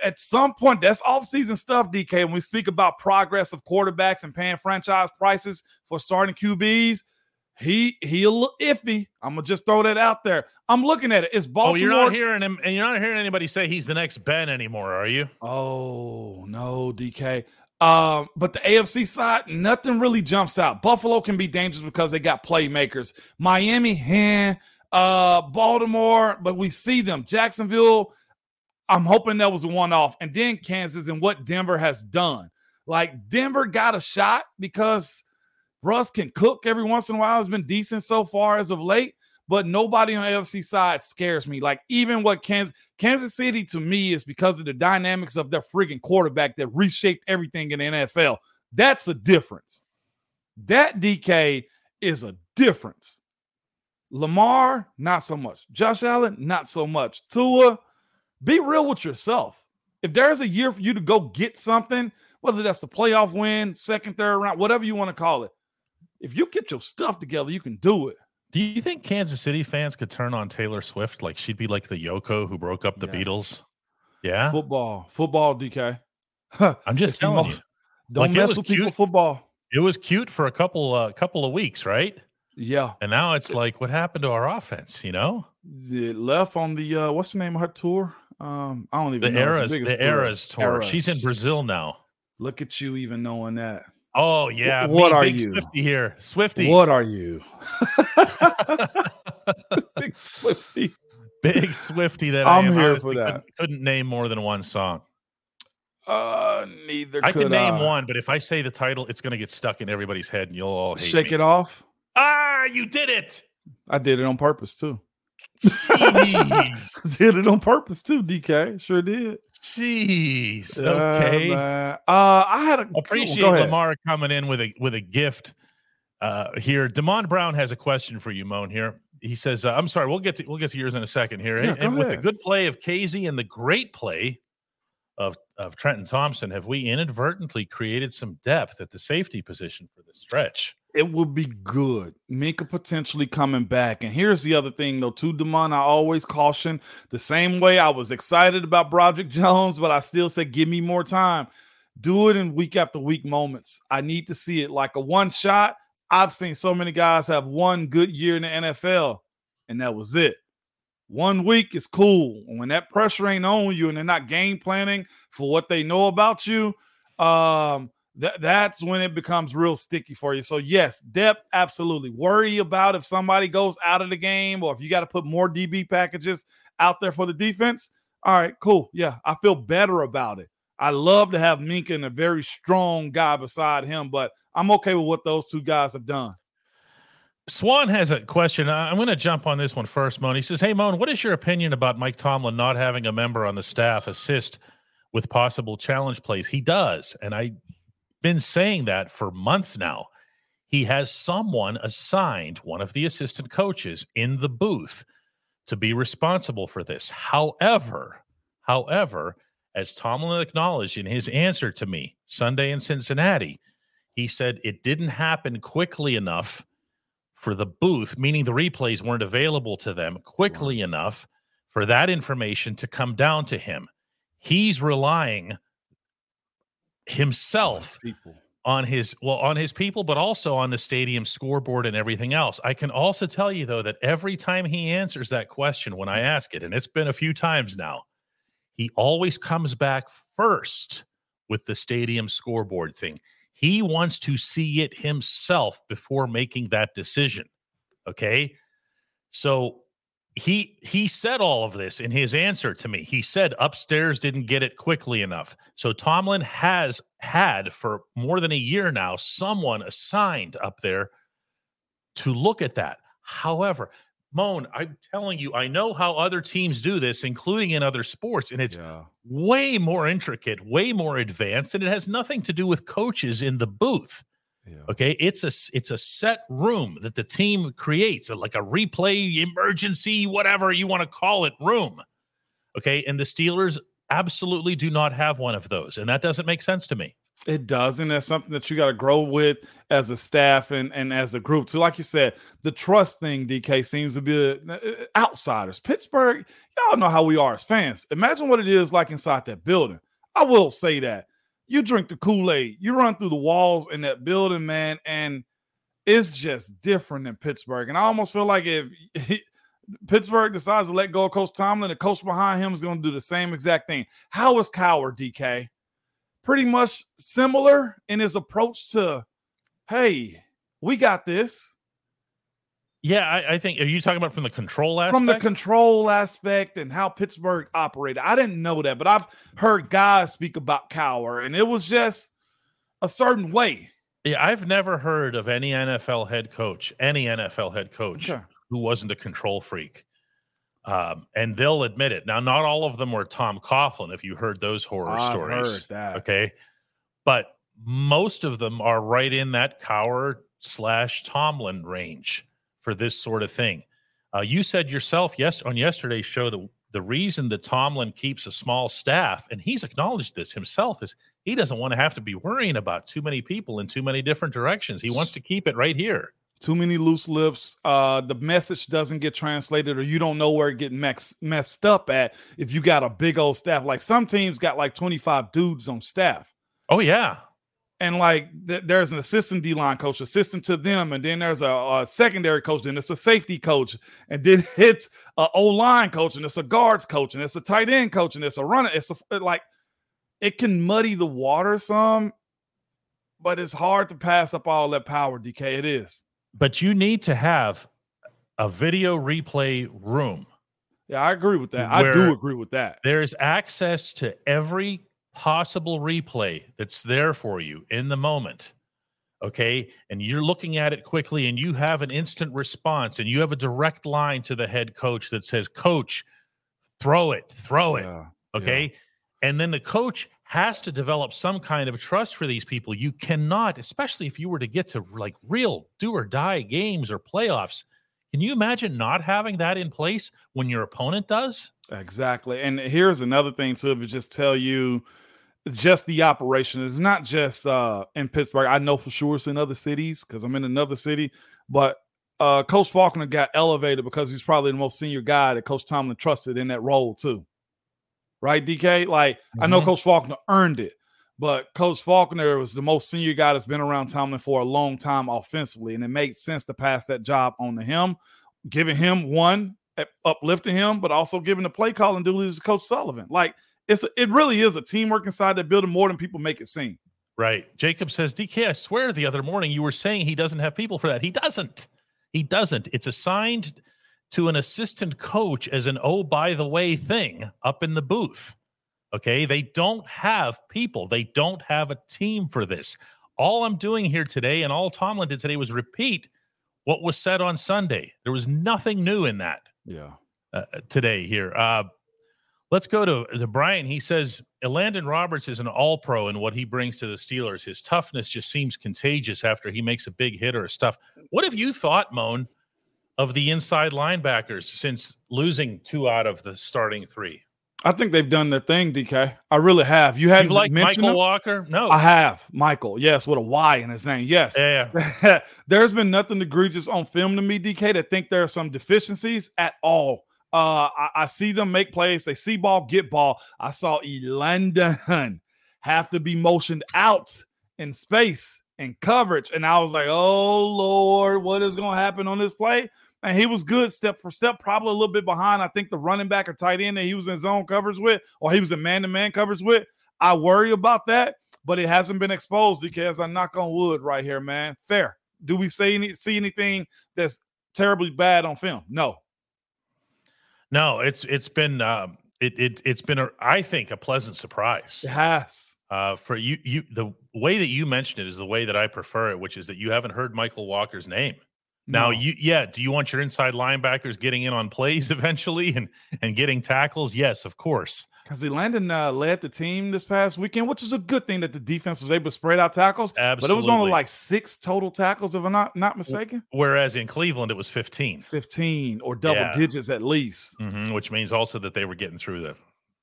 [SPEAKER 2] At some point, that's off-season stuff, DK. When we speak about progress of quarterbacks and paying franchise prices for starting QBs, he he a little iffy. I'm gonna just throw that out there. I'm looking at it. It's
[SPEAKER 1] Oh,
[SPEAKER 2] Baltimore.
[SPEAKER 1] you're not hearing him, and you're not hearing anybody say he's the next Ben anymore, are you?
[SPEAKER 2] Oh no, DK. Um, but the AFC side, nothing really jumps out. Buffalo can be dangerous because they got playmakers. Miami, eh, uh, Baltimore, but we see them. Jacksonville, I'm hoping that was a one-off. And then Kansas and what Denver has done. Like Denver got a shot because Russ can cook every once in a while. It's been decent so far as of late, but nobody on the AFC side scares me. Like even what Kansas Kansas City to me is because of the dynamics of their freaking quarterback that reshaped everything in the NFL. That's a difference. That DK is a difference. Lamar, not so much. Josh Allen, not so much. Tua, be real with yourself. If there's a year for you to go get something, whether that's the playoff win, second, third round, whatever you want to call it, if you get your stuff together, you can do it.
[SPEAKER 1] Do you think Kansas City fans could turn on Taylor Swift like she'd be like the Yoko who broke up the
[SPEAKER 2] Yes.
[SPEAKER 1] Beatles? Yeah,
[SPEAKER 2] Football, football, DK.
[SPEAKER 1] I'm just
[SPEAKER 2] It's
[SPEAKER 1] telling you,
[SPEAKER 2] Don't
[SPEAKER 1] Like,
[SPEAKER 2] mess with people.
[SPEAKER 1] cute.
[SPEAKER 2] Football.
[SPEAKER 1] it was cute for a couple uh, couple of weeks, right?
[SPEAKER 2] Yeah.
[SPEAKER 1] And now it's like, what happened to our offense? You know?
[SPEAKER 2] It left on the uh what's the name of her tour? Um, I don't
[SPEAKER 1] even
[SPEAKER 2] the
[SPEAKER 1] know. Eras, the Eras tour. Eras. She's in Brazil now.
[SPEAKER 2] Look at you, even knowing that.
[SPEAKER 1] Oh yeah.
[SPEAKER 2] What are you?
[SPEAKER 1] Swifty here. Swifty.
[SPEAKER 2] What are you? big Swifty.
[SPEAKER 1] Big Swifty that
[SPEAKER 2] I'm here for that.
[SPEAKER 1] Couldn't, couldn't, name more than one song.
[SPEAKER 2] Uh, neither.
[SPEAKER 1] I
[SPEAKER 2] can
[SPEAKER 1] name one, but if I say the title, it's going to get stuck in everybody's head, and you'll all
[SPEAKER 2] shake
[SPEAKER 1] me.
[SPEAKER 2] it off.
[SPEAKER 1] Ah, you did it!
[SPEAKER 2] I did it on purpose too. did it on purpose too, DK. Sure did.
[SPEAKER 1] Jeez. Okay.
[SPEAKER 2] Uh, uh, I had a
[SPEAKER 1] appreciate Lamar coming in with a with a gift uh, here. Demond Brown has a question for you, Moan. Here he says, uh, "I'm sorry. We'll get to we'll get to yours in a second here.
[SPEAKER 2] Yeah,
[SPEAKER 1] and, with
[SPEAKER 2] the
[SPEAKER 1] good play of Kazee and the great play of of Trenton Thompson, have we inadvertently created some depth at the safety position for the stretch?"
[SPEAKER 2] It would be good. Minkah potentially coming back. And here's the other thing, though, too, Demond. I always caution the same way I was excited about Broderick Jones, but I still said, give me more time. Do it in week after week moments. I need to see it like a one shot. I've seen so many guys have one good year in the NFL, and that was it. One week is cool. When that pressure ain't on you and they're not game planning for what they know about you, um, that that's when it becomes real sticky for you. So yes, depth absolutely. Worry about if somebody goes out of the game or if you got to put more DB packages out there for the defense. All right, cool. Yeah, I feel better about it. I love to have Minkah and a very strong guy beside him, but I'm okay with what those two guys have done.
[SPEAKER 1] Swan has a question. I'm going to jump on this one first, Moan. He says, Hey, Moan, what is your opinion about Mike Tomlin not having a member on the staff assist with possible challenge plays? He does. And I been saying that for months now. He has someone assigned, one of the assistant coaches in the booth to be responsible for this. However, however, as Tomlin acknowledged in his answer to me Sunday in Cincinnati, he said it didn't happen quickly enough for the booth, meaning the replays weren't available to them quickly enough for that information to come down to him. He's relying himself on his well on his people but also on the stadium scoreboard and everything else. I can also tell you though that every time he answers that question when i ask it and it's been a few times now he always comes back first with the stadium scoreboard thing. He wants to see it himself before making that decision okay? So he he said all of this in his answer to me. He said upstairs didn't get it quickly enough. So Tomlin has had for more than a year now someone assigned up there to look at that. However, Moan, I'm telling you, I know how other teams do this, including in other sports, and it's yeah. way more intricate, way more advanced, and it has nothing to do with coaches in the booth. Yeah. Okay, it's a it's a set room that the team creates, like a replay emergency, whatever you want to call it, room. Okay, and the Steelers absolutely do not have one of those, and that doesn't make sense to me.
[SPEAKER 2] It does, and that's something that you got to grow with as a staff and and as a group too. Like you said, the trust thing, DK seems to be a, uh, outsiders. Pittsburgh, y'all know how we are as fans. Imagine what it is like inside that building. I will say that you drink the Kool-Aid, you run through the walls in that building, man, and it's just different than Pittsburgh. And I almost feel like if Pittsburgh decides to let go of Coach Tomlin, the coach behind him is going to do the same exact thing. How is Cowher, DK? Pretty much similar in his approach to, hey, we got this.
[SPEAKER 1] Yeah, I, I, think. Are you talking about from the control aspect?
[SPEAKER 2] From the control aspect and how Pittsburgh operated. I didn't know that, but I've heard guys speak about Cowher, and it was just a certain way.
[SPEAKER 1] Yeah, I've never heard of any NFL head coach, any NFL head coach okay. who wasn't a control freak. Um, and they'll admit it. Now, not all of them were Tom Coughlin, if you heard those horror
[SPEAKER 2] I've
[SPEAKER 1] stories.
[SPEAKER 2] That.
[SPEAKER 1] Okay. But most of them are right in that Cowher slash Tomlin range for this sort of thing. Uh, you said yourself yes on yesterday's show that the reason that Tomlin keeps a small staff, and he's acknowledged this himself, is he doesn't want to have to be worrying about too many people in too many different directions. He wants to keep it right here.
[SPEAKER 2] Too many loose lips. Uh, the message doesn't get translated, or you don't know where it get mix, messed up at if you got a big old staff. Like some teams got like 25 dudes on staff.
[SPEAKER 1] Oh, yeah.
[SPEAKER 2] And like th- there's an assistant D line coach, assistant to them, and then there's a, a secondary coach, then it's a safety coach, and then it's a O line coach, and it's a guards coach, and it's a tight end coach, and it's a runner. It's a, like it can muddy the water some, but it's hard to pass up all that power. DK, it is.
[SPEAKER 1] But you need to have a video replay room.
[SPEAKER 2] Yeah, I agree with that. I do agree with that.
[SPEAKER 1] There's access to every possible replay that's there for you in the moment. Okay. And you're looking at it quickly and you have an instant response and you have a direct line to the head coach that says, Coach, throw it, throw it. Yeah, okay. Yeah. And then the coach has to develop some kind of trust for these people. You cannot, especially if you were to get to like real do or die games or playoffs. Can you imagine not having that in place when your opponent does?
[SPEAKER 2] Exactly. And here's another thing too, if it just tell you just the operation. It's not just uh, in Pittsburgh. I know for sure it's in other cities because I'm in another city. But uh, Coach Faulkner got elevated because he's probably the most senior guy that Coach Tomlin trusted in that role too. Right, DK? Like mm-hmm. I know mm-hmm. Coach Faulkner earned it, but Coach Faulkner was the most senior guy that's been around Tomlin for a long time offensively, and it made sense to pass that job on to him, giving him one uplifting him, but also giving the play calling duties to Coach Sullivan. Like it's it really is a teamwork inside that building more than people make it seem.
[SPEAKER 1] Right. Jacob says, DK, I swear the other morning you were saying he doesn't have people for that. He doesn't. He doesn't. It's assigned to an assistant coach as an oh, by the way thing up in the booth. Okay. They don't have people, they don't have a team for this. All I'm doing here today and all Tomlin did today was repeat what was said on Sunday. There was nothing new in that.
[SPEAKER 2] Yeah.
[SPEAKER 1] Uh, today here. Uh, Let's go to, to Brian. He says Elandon Roberts is an all pro in what he brings to the Steelers. His toughness just seems contagious after he makes a big hit or stuff. What have you thought, Moan, of the inside linebackers since losing two out of the starting three?
[SPEAKER 2] I think they've done their thing, DK. I really have. You haven't
[SPEAKER 1] like
[SPEAKER 2] Mykal?
[SPEAKER 1] Walker? No,
[SPEAKER 2] I have. Mykal, yes, with a Y in his name. Yes.
[SPEAKER 1] Yeah.
[SPEAKER 2] There's been nothing egregious on film to me, DK, that think there are some deficiencies at all uh, I, I, see them make plays. They see ball, get ball. I saw Elandon have to be motioned out in space and coverage. And I was like, oh, Lord, what is going to happen on this play? And he was good step for step, probably a little bit behind. I think the running back or tight end that he was in zone coverage with, or he was in man to man coverage with. I worry about that, but it hasn't been exposed because I knock on wood right here, man. Fair. Do we see any, see anything that's terribly bad on film? No,
[SPEAKER 1] no, it's it's been um, it it it's been a I think a pleasant surprise.
[SPEAKER 2] Has.
[SPEAKER 1] Uh, for you, you the way that you mentioned it is the way that I prefer it, which is that you haven't heard Mykal Walker's name. Now, you yeah, do you want your inside linebackers getting in on plays eventually and and getting tackles? Yes, of course.
[SPEAKER 2] Because the Landon uh, led the team this past weekend, which is a good thing that the defense was able to spread out tackles.
[SPEAKER 1] Absolutely.
[SPEAKER 2] But it was only like six total tackles, if I'm not, not mistaken.
[SPEAKER 1] Whereas in Cleveland, it was 15.
[SPEAKER 2] 15 or double yeah. digits at least.
[SPEAKER 1] Mm-hmm, which means also that they were getting through the,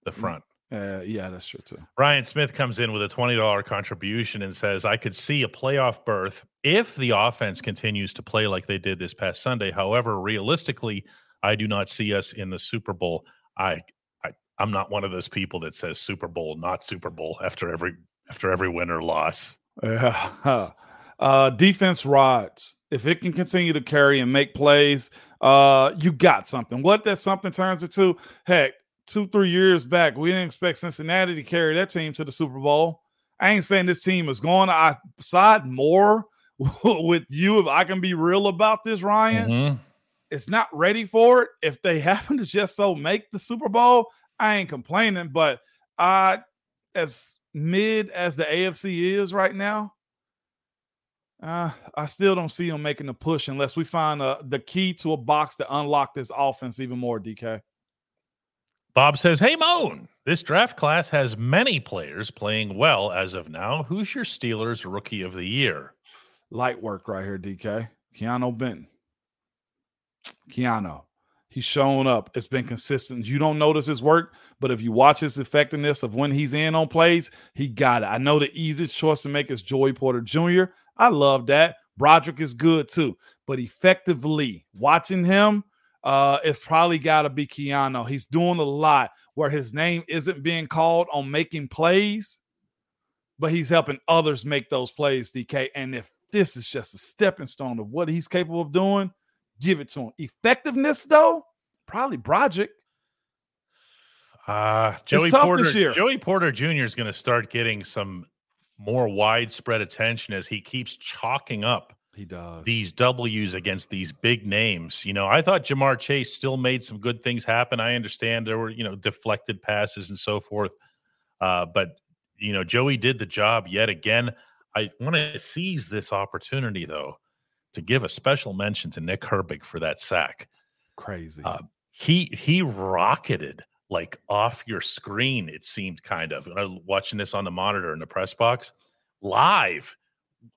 [SPEAKER 1] the mm, front.
[SPEAKER 2] Uh, yeah, that's true too.
[SPEAKER 1] Ryan Smith comes in with a $20 contribution and says, I could see a playoff berth if the offense continues to play like they did this past Sunday. However, realistically, I do not see us in the Super Bowl. I I'm not one of those people that says Super Bowl, not Super Bowl after every after every win or loss.
[SPEAKER 2] Yeah. Uh, defense rods. If it can continue to carry and make plays, uh, you got something. What that something turns into, heck, two, three years back, we didn't expect Cincinnati to carry that team to the Super Bowl. I ain't saying this team is going. I side more with you if I can be real about this, Ryan. Mm-hmm. It's not ready for it. If they happen to just so make the Super Bowl, I ain't complaining, but I, as mid as the AFC is right now, uh, I still don't see them making a push unless we find uh, the key to a box to unlock this offense even more. DK.
[SPEAKER 1] Bob says, "Hey Moan, this draft class has many players playing well as of now. Who's your Steelers Rookie of the Year?"
[SPEAKER 2] Light work right here, DK. Keanu Benton. Keanu. He's shown up. It's been consistent. You don't notice his work, but if you watch his effectiveness of when he's in on plays, he got it. I know the easiest choice to make is Joey Porter Jr. I love that. Broderick is good too, but effectively watching him, uh, it's probably got to be Keanu. He's doing a lot where his name isn't being called on making plays. but he's helping others make those plays, DK. And if this is just a stepping stone of what he's capable of doing, give it to him. Effectiveness, though, probably Broderick.
[SPEAKER 1] Uh, Joey Porter. Joey Porter Jr. is going to start getting some more widespread attention as he keeps chalking up
[SPEAKER 2] he does
[SPEAKER 1] these W's against these big names. You know, I thought Ja'Marr Chase still made some good things happen. I understand there were you know deflected passes and so forth, uh, but you know Joey did the job yet again. I want to seize this opportunity though to give a special mention to Nick Herbig for that sack.
[SPEAKER 2] Crazy. Uh,
[SPEAKER 1] he he rocketed like off your screen. It seemed kind of watching this on the monitor in the press box live.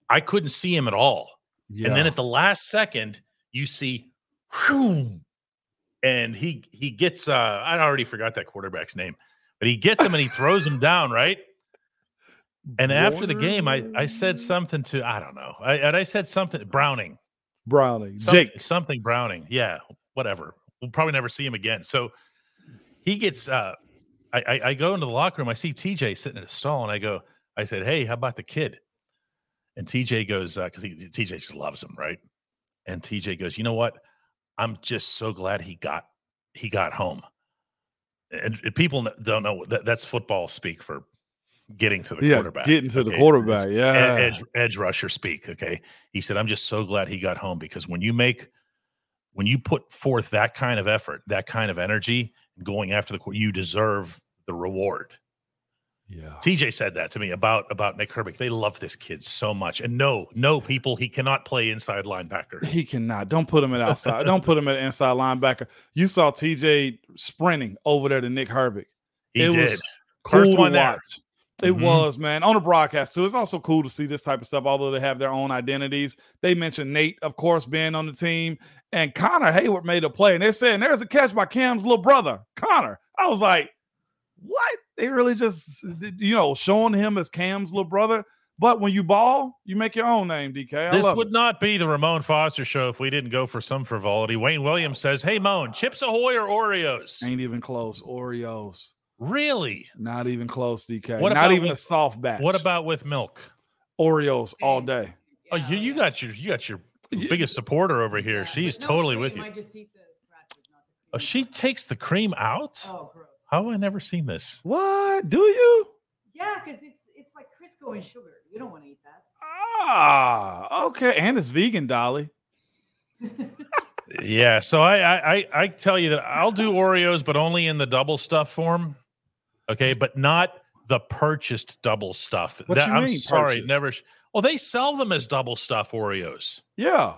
[SPEAKER 1] I couldn't see him at all yeah. And then at the last second, you see, whew, and he he gets. uh I already forgot that quarterback's name, but he gets him and he throws him down, right? And after the game, I I said something to I don't know, I, and I said something Browning,
[SPEAKER 2] Browning,
[SPEAKER 1] something, Jake, something Browning, yeah, whatever. We'll probably never see him again. So he gets. uh I, I, I go into the locker room. I see TJ sitting in a stall, and I go. I said, "Hey, how about the kid?" And TJ goes, because uh, TJ just loves him, right? And TJ goes, you know what? I'm just so glad he got he got home. And, and people don't know that that's football speak for getting to the
[SPEAKER 2] yeah,
[SPEAKER 1] quarterback.
[SPEAKER 2] Getting to okay? the quarterback, yeah.
[SPEAKER 1] Edge edge rusher speak. Okay. He said, I'm just so glad he got home because when you make when you put forth that kind of effort, that kind of energy, going after the you deserve the reward.
[SPEAKER 2] Yeah.
[SPEAKER 1] TJ said that to me about about Nick Herbig. They love this kid so much. And no, no, people, he cannot play inside linebacker.
[SPEAKER 2] He cannot. Don't put him at outside. Don't put him at inside linebacker. You saw TJ sprinting over there to Nick Herbig.
[SPEAKER 1] He it did. was cool First one watch.
[SPEAKER 2] There. It mm-hmm. was, man, on the broadcast too. It's also cool to see this type of stuff, although they have their own identities. They mentioned Nate, of course, being on the team, and Connor Heyward made a play, and they're saying there's a catch by Cam's little brother, Connor. I was like, what? They really just, you know, showing him as Cam's little brother. But when you ball, you make your own name, DK. I
[SPEAKER 1] this would it. not be the Ramon Foster show if we didn't go for some frivolity. Wayne Williams says, Hey, Moan, Chips Ahoy or Oreos?
[SPEAKER 2] Ain't even close. Oreos.
[SPEAKER 1] Really?
[SPEAKER 2] Not even close, DK. What not even with, a soft batch.
[SPEAKER 1] What about with milk?
[SPEAKER 2] Oreos all day.
[SPEAKER 1] Oh, you, you got your you got your biggest supporter over here. She's totally with you. Oh, she takes the cream out. Oh, gross. How have I never seen this?
[SPEAKER 2] What do you?
[SPEAKER 3] Yeah, because it's it's like Crisco and sugar. You don't want to eat that.
[SPEAKER 2] Ah, okay, and it's vegan, Dolly.
[SPEAKER 1] yeah, so I, I I tell you that I'll do Oreos, but only in the double stuff form. Okay, but not the purchased double stuff.
[SPEAKER 2] What that, you
[SPEAKER 1] I'm
[SPEAKER 2] mean,
[SPEAKER 1] sorry,
[SPEAKER 2] purchased?
[SPEAKER 1] never. Well, they sell them as double stuff Oreos.
[SPEAKER 2] Yeah.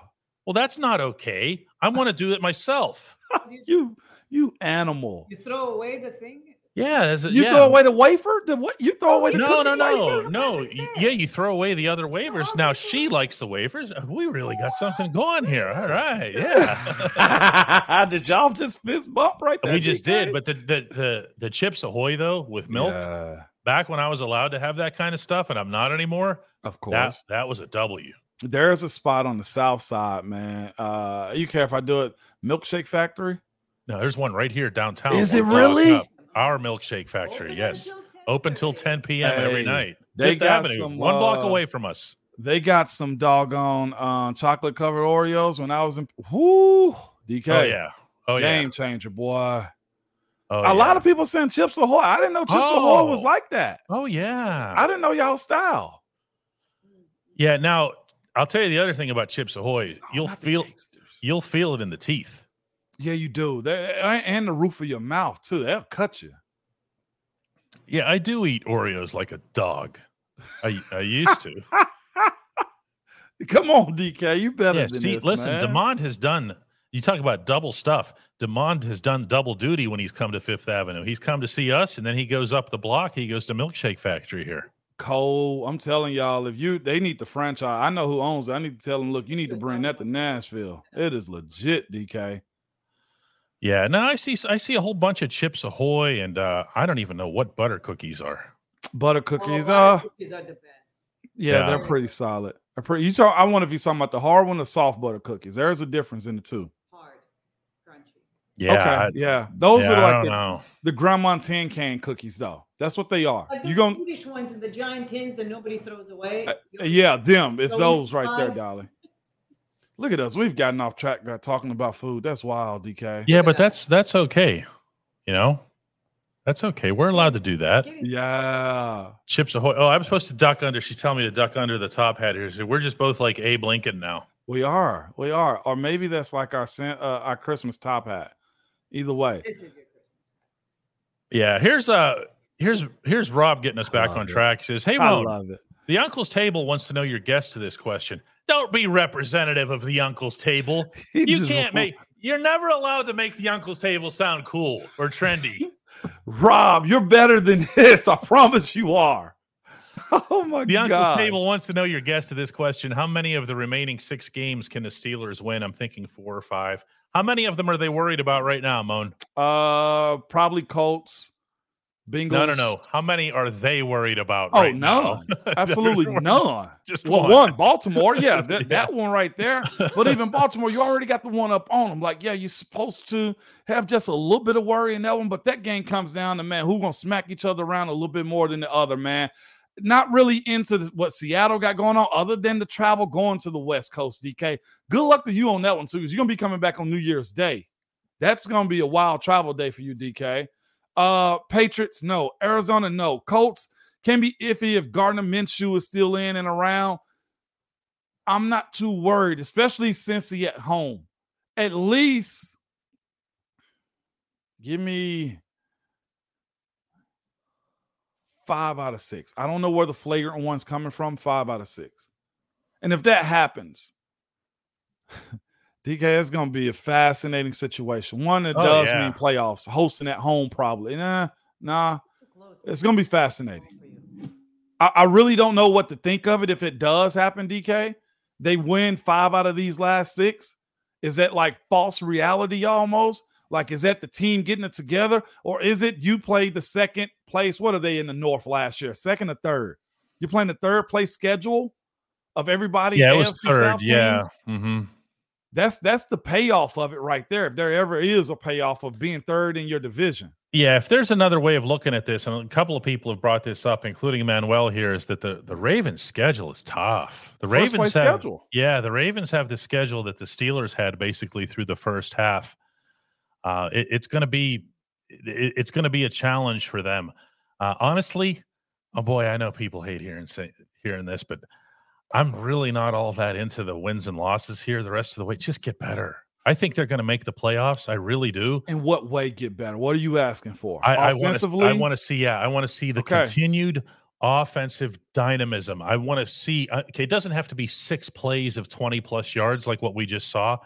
[SPEAKER 1] Well, that's not okay. I want to do it myself.
[SPEAKER 2] you you animal.
[SPEAKER 3] You throw away the thing.
[SPEAKER 1] Yeah, a,
[SPEAKER 2] you
[SPEAKER 1] yeah.
[SPEAKER 2] throw away the wafer. The what? You throw away the
[SPEAKER 1] no, no, no, no. Yeah, you throw away the other wafers. Now she likes the wafers. We really got something going here. All right,
[SPEAKER 2] yeah. did y'all just fist bump right there?
[SPEAKER 1] We just did, but the the the the chips ahoy though with milk. Yeah. Back when I was allowed to have that kind of stuff, and I'm not anymore.
[SPEAKER 2] Of course,
[SPEAKER 1] that, that was a W.
[SPEAKER 2] There's a spot on the south side, man. Uh, you care if I do it? Milkshake Factory.
[SPEAKER 1] No, there's one right here downtown.
[SPEAKER 2] Is it really?
[SPEAKER 1] Our milkshake factory, Open yes. Open till 10 p.m.
[SPEAKER 2] Hey,
[SPEAKER 1] every night.
[SPEAKER 2] They Fifth got Avenue, some,
[SPEAKER 1] one block
[SPEAKER 2] uh,
[SPEAKER 1] away from us.
[SPEAKER 2] They got some doggone uh, chocolate covered Oreos when I was in. Whoo, DK.
[SPEAKER 1] Oh yeah. Oh
[SPEAKER 2] game
[SPEAKER 1] yeah.
[SPEAKER 2] changer, boy.
[SPEAKER 1] Oh,
[SPEAKER 2] a
[SPEAKER 1] yeah.
[SPEAKER 2] lot of people send Chips Ahoy. I didn't know Chips oh. Ahoy was like that.
[SPEAKER 1] Oh yeah.
[SPEAKER 2] I didn't know y'all style.
[SPEAKER 1] Yeah. Now I'll tell you the other thing about Chips Ahoy. Oh, you'll feel you'll feel it in the teeth.
[SPEAKER 2] Yeah, you do. They, and the roof of your mouth too. They'll cut you.
[SPEAKER 1] Yeah, I do eat Oreos like a dog. I I used to.
[SPEAKER 2] Come on, DK, you better.
[SPEAKER 1] Yeah, see,
[SPEAKER 2] this,
[SPEAKER 1] listen,
[SPEAKER 2] man.
[SPEAKER 1] Demond has done. You talk about double stuff. Demond has done double duty when he's come to Fifth Avenue. He's come to see us, and then he goes up the block. He goes to Milkshake Factory here.
[SPEAKER 2] Cole, I'm telling y'all, if you they need the franchise, I know who owns it. I need to tell them, look, you need to bring that to Nashville. It is legit, DK.
[SPEAKER 1] Yeah, no, I see. I see a whole bunch of Chips Ahoy, and uh, I don't even know what butter cookies are.
[SPEAKER 2] Butter cookies, oh, uh,
[SPEAKER 3] cookies are the best.
[SPEAKER 2] Yeah, yeah, they're pretty solid. They're pretty. You talk. I wonder if you're talking about the hard one or soft butter cookies. There's a difference in the two.
[SPEAKER 3] Hard, crunchy.
[SPEAKER 1] Yeah,
[SPEAKER 2] okay,
[SPEAKER 1] I-
[SPEAKER 2] yeah. Those
[SPEAKER 1] yeah,
[SPEAKER 2] are like the,
[SPEAKER 1] know.
[SPEAKER 2] the grandma tin can cookies, though. That's what they are.
[SPEAKER 3] Like
[SPEAKER 2] You
[SPEAKER 3] the
[SPEAKER 2] going
[SPEAKER 3] Swedish ones and the giant tins that nobody throws away.
[SPEAKER 2] Uh, yeah, them. It's
[SPEAKER 3] Those
[SPEAKER 2] those right there,
[SPEAKER 3] guys.
[SPEAKER 2] Dolly. Look at us. We've gotten off track uh, talking about food. That's wild, DK.
[SPEAKER 1] Yeah, but that's that's okay. You know, that's okay. We're allowed to do that.
[SPEAKER 2] Yeah.
[SPEAKER 1] Chips Ahoy. Oh, I'm supposed to duck under. She's telling me to duck under the top hat here. So we're just both like Abe Lincoln now.
[SPEAKER 2] We are. We are. Or maybe that's like our San- uh, our Christmas top hat. Either way.
[SPEAKER 3] This is your Christmas.
[SPEAKER 1] Yeah. Here's uh here's here's Rob getting us back on
[SPEAKER 2] it.
[SPEAKER 1] track. He says, Hey
[SPEAKER 2] I love it.
[SPEAKER 1] the uncle's table wants to know your guess to this question. Don't be representative of the uncle's table. You can't make you're never allowed to make the uncle's table sound cool or trendy.
[SPEAKER 2] Rob, you're better than this. I promise you are. Oh my god.
[SPEAKER 1] The uncle's table wants to know your guess to this question. How many of the remaining six games can the Steelers win? I'm thinking four or five. How many of them are they worried about right now, Moan?
[SPEAKER 2] Uh probably Colts. Bengals.
[SPEAKER 1] No, no, no. How many are they worried about?
[SPEAKER 2] Oh,
[SPEAKER 1] right
[SPEAKER 2] none.
[SPEAKER 1] now?
[SPEAKER 2] Absolutely none.
[SPEAKER 1] Just
[SPEAKER 2] Well,
[SPEAKER 1] one.
[SPEAKER 2] one, Baltimore. Yeah, that,
[SPEAKER 1] Yeah.
[SPEAKER 2] that one right there. But even Baltimore, you already got the one up on them. Like, yeah, you're supposed to have just a little bit of worry in that one. But that game comes down to, man, who going to smack each other around a little bit more than the other, man. Not really into what Seattle got going on, other than the travel going to the West Coast, DK. Good luck to you on that one, too, because you're going to be coming back on New Year's Day. That's going to be a wild travel day for you, DK. Uh, Patriots, no. Arizona, no. Colts can be iffy if Gardner Minshew is still in and around. I'm not too worried, especially since he at home. At least give me five out of six. I don't know where the flagrant one's coming from. Five out of six. And if that happens, DK, it's going to be a fascinating situation. One that
[SPEAKER 1] Oh,
[SPEAKER 2] does
[SPEAKER 1] yeah.
[SPEAKER 2] mean playoffs, hosting at home, probably. Nah, nah, it's going to be fascinating. I, I really don't know what to think of it if it does happen, DK. They win five out of these last six. Is that like false reality almost? Like, is that the team getting it together? Or is it you played the second place? What are they in the North last year? Second or third? You're playing the third place schedule of everybody?
[SPEAKER 1] yeah, it was third.
[SPEAKER 2] South
[SPEAKER 1] Yeah.
[SPEAKER 2] teams?
[SPEAKER 1] Mm-hmm.
[SPEAKER 2] That's that's the payoff of it right there. If there ever is a payoff of being third in your division.
[SPEAKER 1] Yeah, if there's another way of looking at this, and a couple of people have brought this up, including Manuel here, is that the, the Ravens' schedule is tough. The
[SPEAKER 2] First
[SPEAKER 1] Ravens have,
[SPEAKER 2] schedule.
[SPEAKER 1] yeah, the Ravens have the schedule that the Steelers had basically through the first half. Uh, it- it's going to be it- it's going to be a challenge for them. Uh, honestly, oh boy, I know people hate hearing say, hearing this, but I'm really not all that into the wins and losses here. The rest of the way, just get better. I think they're going to make the playoffs. I really do.
[SPEAKER 2] In what way get better? What are you asking for?
[SPEAKER 1] I, I want to.
[SPEAKER 2] Offensively?
[SPEAKER 1] I want to see. Yeah, I want to see the
[SPEAKER 2] Okay.
[SPEAKER 1] continued offensive dynamism. I want to see. uh, Okay, it doesn't have to be six plays of twenty plus yards like what we just saw,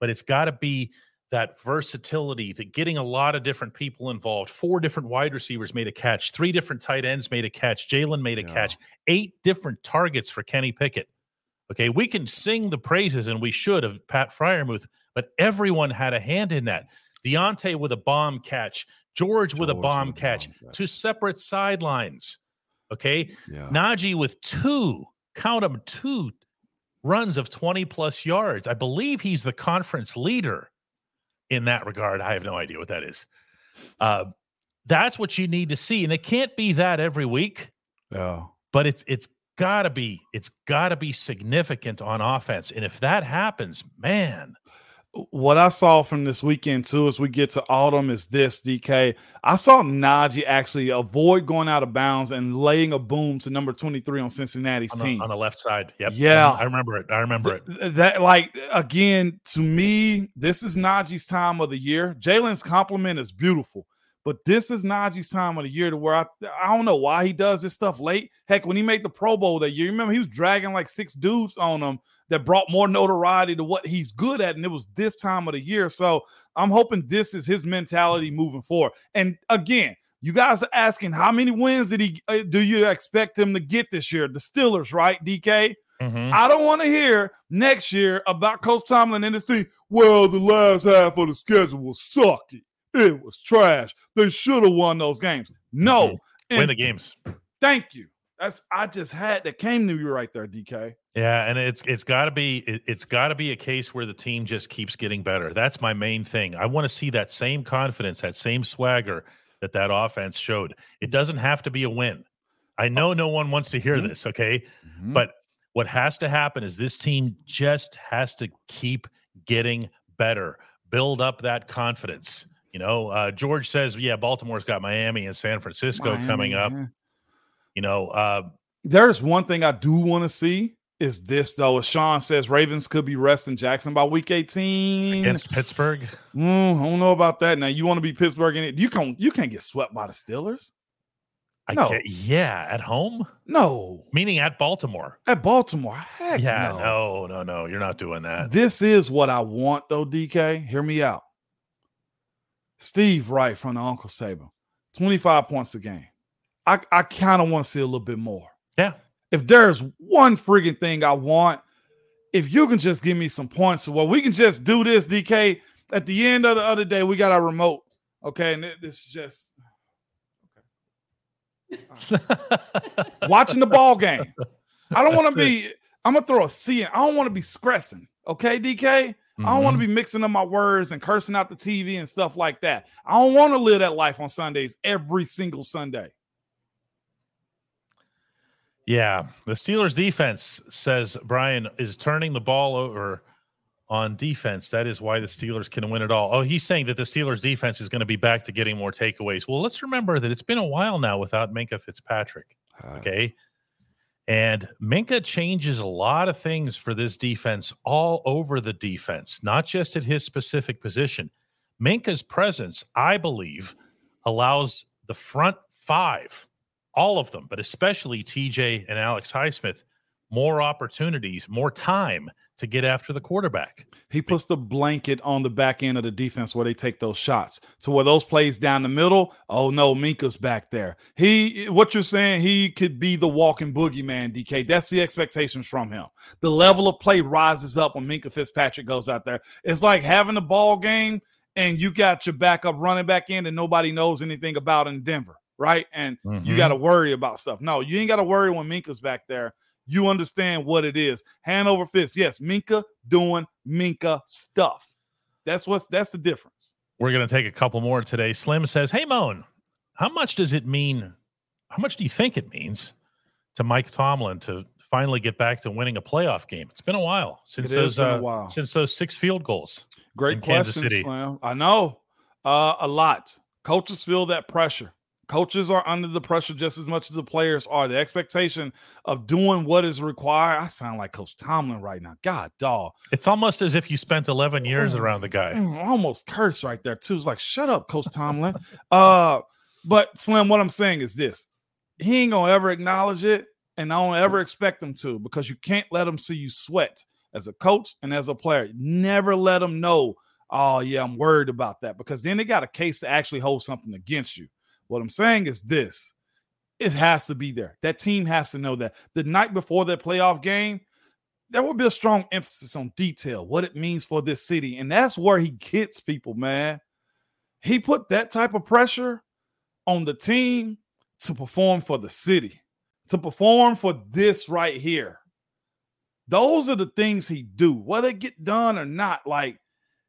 [SPEAKER 1] but it's got to be that versatility, that getting a lot of different people involved. Four different wide receivers made a catch. Three different tight ends made a catch. Jaylen made a
[SPEAKER 2] Yeah.
[SPEAKER 1] catch. Eight different targets for Kenny Pickett. Okay, we can sing the praises, and we should of Pat Freiermuth, but everyone had a hand in that. Diontae with a bomb catch, George with a bomb
[SPEAKER 2] with
[SPEAKER 1] catch,
[SPEAKER 2] bomb
[SPEAKER 1] two separate sidelines. Okay,
[SPEAKER 2] Yeah.
[SPEAKER 1] Najee with two, count them, two runs of 20 plus yards. I believe he's the conference leader in that regard. I have no idea what that is. Uh, that's what you need to see. And it can't be that every week,
[SPEAKER 2] Yeah.
[SPEAKER 1] but it's it's gotta be, it's gotta be significant on offense. And if that happens, man,
[SPEAKER 2] What I saw from this weekend too, as we get to autumn, is this DK. I saw Najee actually avoid going out of bounds and laying a boom to number 23 on Cincinnati's
[SPEAKER 1] on
[SPEAKER 2] team.
[SPEAKER 1] on the left side. Yep.
[SPEAKER 2] Yeah.
[SPEAKER 1] I remember it. I remember it.
[SPEAKER 2] Th- That like again to me, this is Najee's time of the year. Jaylen's compliment is beautiful, but this is Najee's time of the year to where I I don't know why he does this stuff late. Heck, when he made the Pro Bowl that year, remember he was dragging like six dudes on him that brought more notoriety to what he's good at, and it was this time of the year. So I'm hoping this is his mentality moving forward. And again. You guys are asking how many wins did he uh, do you expect him to get this year? The Steelers, right? DK.
[SPEAKER 1] Mhm.
[SPEAKER 2] I don't want to hear next year about Coach Tomlin and his team. Well, the last half of the schedule was sucky. It was trash. They should have won those games. No.
[SPEAKER 1] Mhm. Win the games.
[SPEAKER 2] Thank you. That's I just had that came to you right there, DK.
[SPEAKER 1] Yeah, and it's it's got to be it, it's got to be a case where the team just keeps getting better. That's my main thing. I want to see that same confidence, that same swagger that that offense showed. It doesn't have to be a win. I know no one wants to hear
[SPEAKER 2] Mhm.
[SPEAKER 1] this, okay?
[SPEAKER 2] Mhm.
[SPEAKER 1] But what has to happen is this team just has to keep getting better, build up that confidence. You know, uh, George says, yeah, Baltimore's got Miami and San Francisco coming up.
[SPEAKER 2] Miami.
[SPEAKER 1] You know, uh,
[SPEAKER 2] There's one thing I do want to see is this though. As Sean says, Ravens could be resting Jackson by week 18.
[SPEAKER 1] against Pittsburgh.
[SPEAKER 2] Mm, I don't know about that. Now you want to be Pittsburgh in it. You can't you can't get swept by the Steelers.
[SPEAKER 1] I
[SPEAKER 2] No.
[SPEAKER 1] can't, yeah, at home,
[SPEAKER 2] No.
[SPEAKER 1] meaning at Baltimore.
[SPEAKER 2] At Baltimore. Heck
[SPEAKER 1] yeah,
[SPEAKER 2] no.
[SPEAKER 1] no, no, no, you're not doing that.
[SPEAKER 2] This is what I want though, DK. Hear me out. Steve Wright from the Uncle Saber. 25 points a game. I, I kind of want to see a little bit more.
[SPEAKER 1] Yeah.
[SPEAKER 2] If there's one friggin' thing I want, if you can just give me some points, well, we can just do this, DK. At the end of the other day, we got our remote. Okay. And it- this is just watching the ball game. I don't want to be, I'm gonna throw a C in. I don't want to be stressing. Okay, DK. I don't want to mm-hmm. be mixing up my words and cursing out the TV and stuff like that. I don't want to live that life on Sundays every single Sunday.
[SPEAKER 1] Yeah, the Steelers defense says Brian is turning the ball over on defense. That is why the Steelers can win it all. Oh, he's saying that the Steelers defense is going to be back to getting more takeaways. Well, let's remember that it's been a while now without Minkah Fitzpatrick. Okay. And Minkah changes a lot of things for this defense all over the defense, not just at his specific position. Minkah's presence, I believe, allows the front five, all of them, but especially TJ and Alex Highsmith, more opportunities, more time to get after the quarterback.
[SPEAKER 2] He puts the blanket on the back end of the defense where they take those shots. So where those plays down the middle, oh no, Minkah's back there. He what you're saying, he could be the walking boogeyman, DK. That's the expectations from him. The level of play rises up when Minkah Fitzpatrick goes out there. It's like having a ball game and you got your backup running back in and nobody knows anything about in Denver, right? And you
[SPEAKER 1] Mhm.
[SPEAKER 2] got to worry about stuff. No, you ain't got to worry when Minkah's back there. You understand what it is. Hand over fist. Yes, Minkah doing Minkah stuff. That's what's that's the difference.
[SPEAKER 1] We're going to take a couple more today. Slim says, Hey, Moan, how much does it mean? How much do you think it means to Mike Tomlin to finally get back to winning a playoff game? It's been a while since
[SPEAKER 2] It
[SPEAKER 1] those
[SPEAKER 2] been a
[SPEAKER 1] uh,
[SPEAKER 2] while.
[SPEAKER 1] since those six field goals.
[SPEAKER 2] Great
[SPEAKER 1] in Kansas
[SPEAKER 2] question,
[SPEAKER 1] City.
[SPEAKER 2] Slim. I know. Uh, a lot. Coaches feel that pressure. Coaches are under the pressure just as much as the players are. The expectation of doing what is required. I sound like Coach Tomlin right now. God, dog.
[SPEAKER 1] It's almost as if you spent 11 years
[SPEAKER 2] Oh,
[SPEAKER 1] around the guy.
[SPEAKER 2] Mm, almost cursed right there too. It's like, shut up, Coach Tomlin. uh, but Slim, what I'm saying is this: he ain't gonna ever acknowledge it, and I don't ever expect him to, because you can't let him see you sweat as a coach and as a player. Never let him know. Oh yeah, I'm worried about that because then they got a case to actually hold something against you. What I'm saying is this: it has to be there. That team has to know that the night before their playoff game, there will be a strong emphasis on detail, what it means for this city. And that's where he gets people, man. He put that type of pressure on the team to perform for the city, to perform for this right here. Those are the things he do, whether it get done or not. Like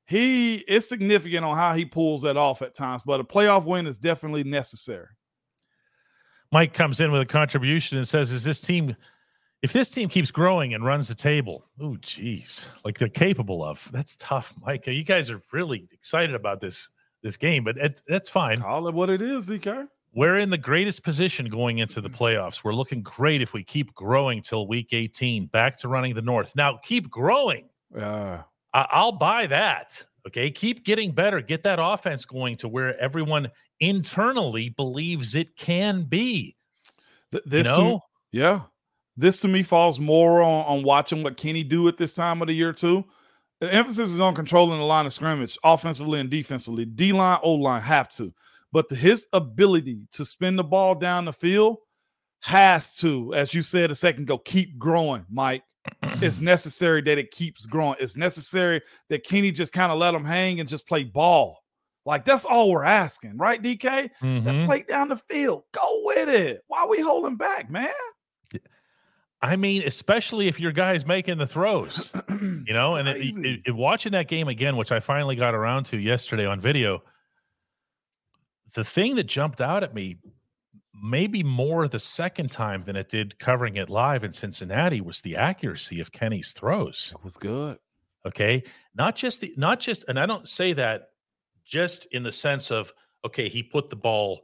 [SPEAKER 2] he is significant on how he pulls that off at times, but a playoff win is definitely necessary.
[SPEAKER 1] Mike comes in with a contribution and says, Is this team, if this team keeps growing and runs the table, oh, geez, like they're capable of, that's tough, Mike. You guys are really excited about this this game, but it, that's fine.
[SPEAKER 2] Call it what it is, DK.
[SPEAKER 1] We're in the greatest position going into the playoffs. We're looking great if we keep growing till week 18, back to running the North. Now, keep growing.
[SPEAKER 2] Yeah.
[SPEAKER 1] I- I'll buy that. Okay. Keep getting better. Get that offense going to where everyone internally believes it can be.
[SPEAKER 2] Th-
[SPEAKER 1] You
[SPEAKER 2] this to Yeah. This to me falls more on, on watching what Kenny do at this time of the year, too. The emphasis is on controlling the line of scrimmage, offensively and defensively. D line, O line have to. But to his ability to spin the ball down the field has to, as you said a second ago, keep growing, Mike. It's necessary that it keeps growing. It's necessary that Kenny just kind of let him hang and just play ball. Like that's all we're asking, right, DK? That
[SPEAKER 1] Mhm.
[SPEAKER 2] play down the field. Go with it. Why are we holding back, man?
[SPEAKER 1] I mean, especially if your guy's making the throws, you know, and it, it- it- watching that game again, which I finally got around to yesterday on video, the thing that jumped out at me, maybe more the second time than it did covering it live in Cincinnati, was the accuracy of Kenny's throws.
[SPEAKER 2] It was good.
[SPEAKER 1] Okay, not just the, not just, and I don't say that just in the sense of okay, he put the ball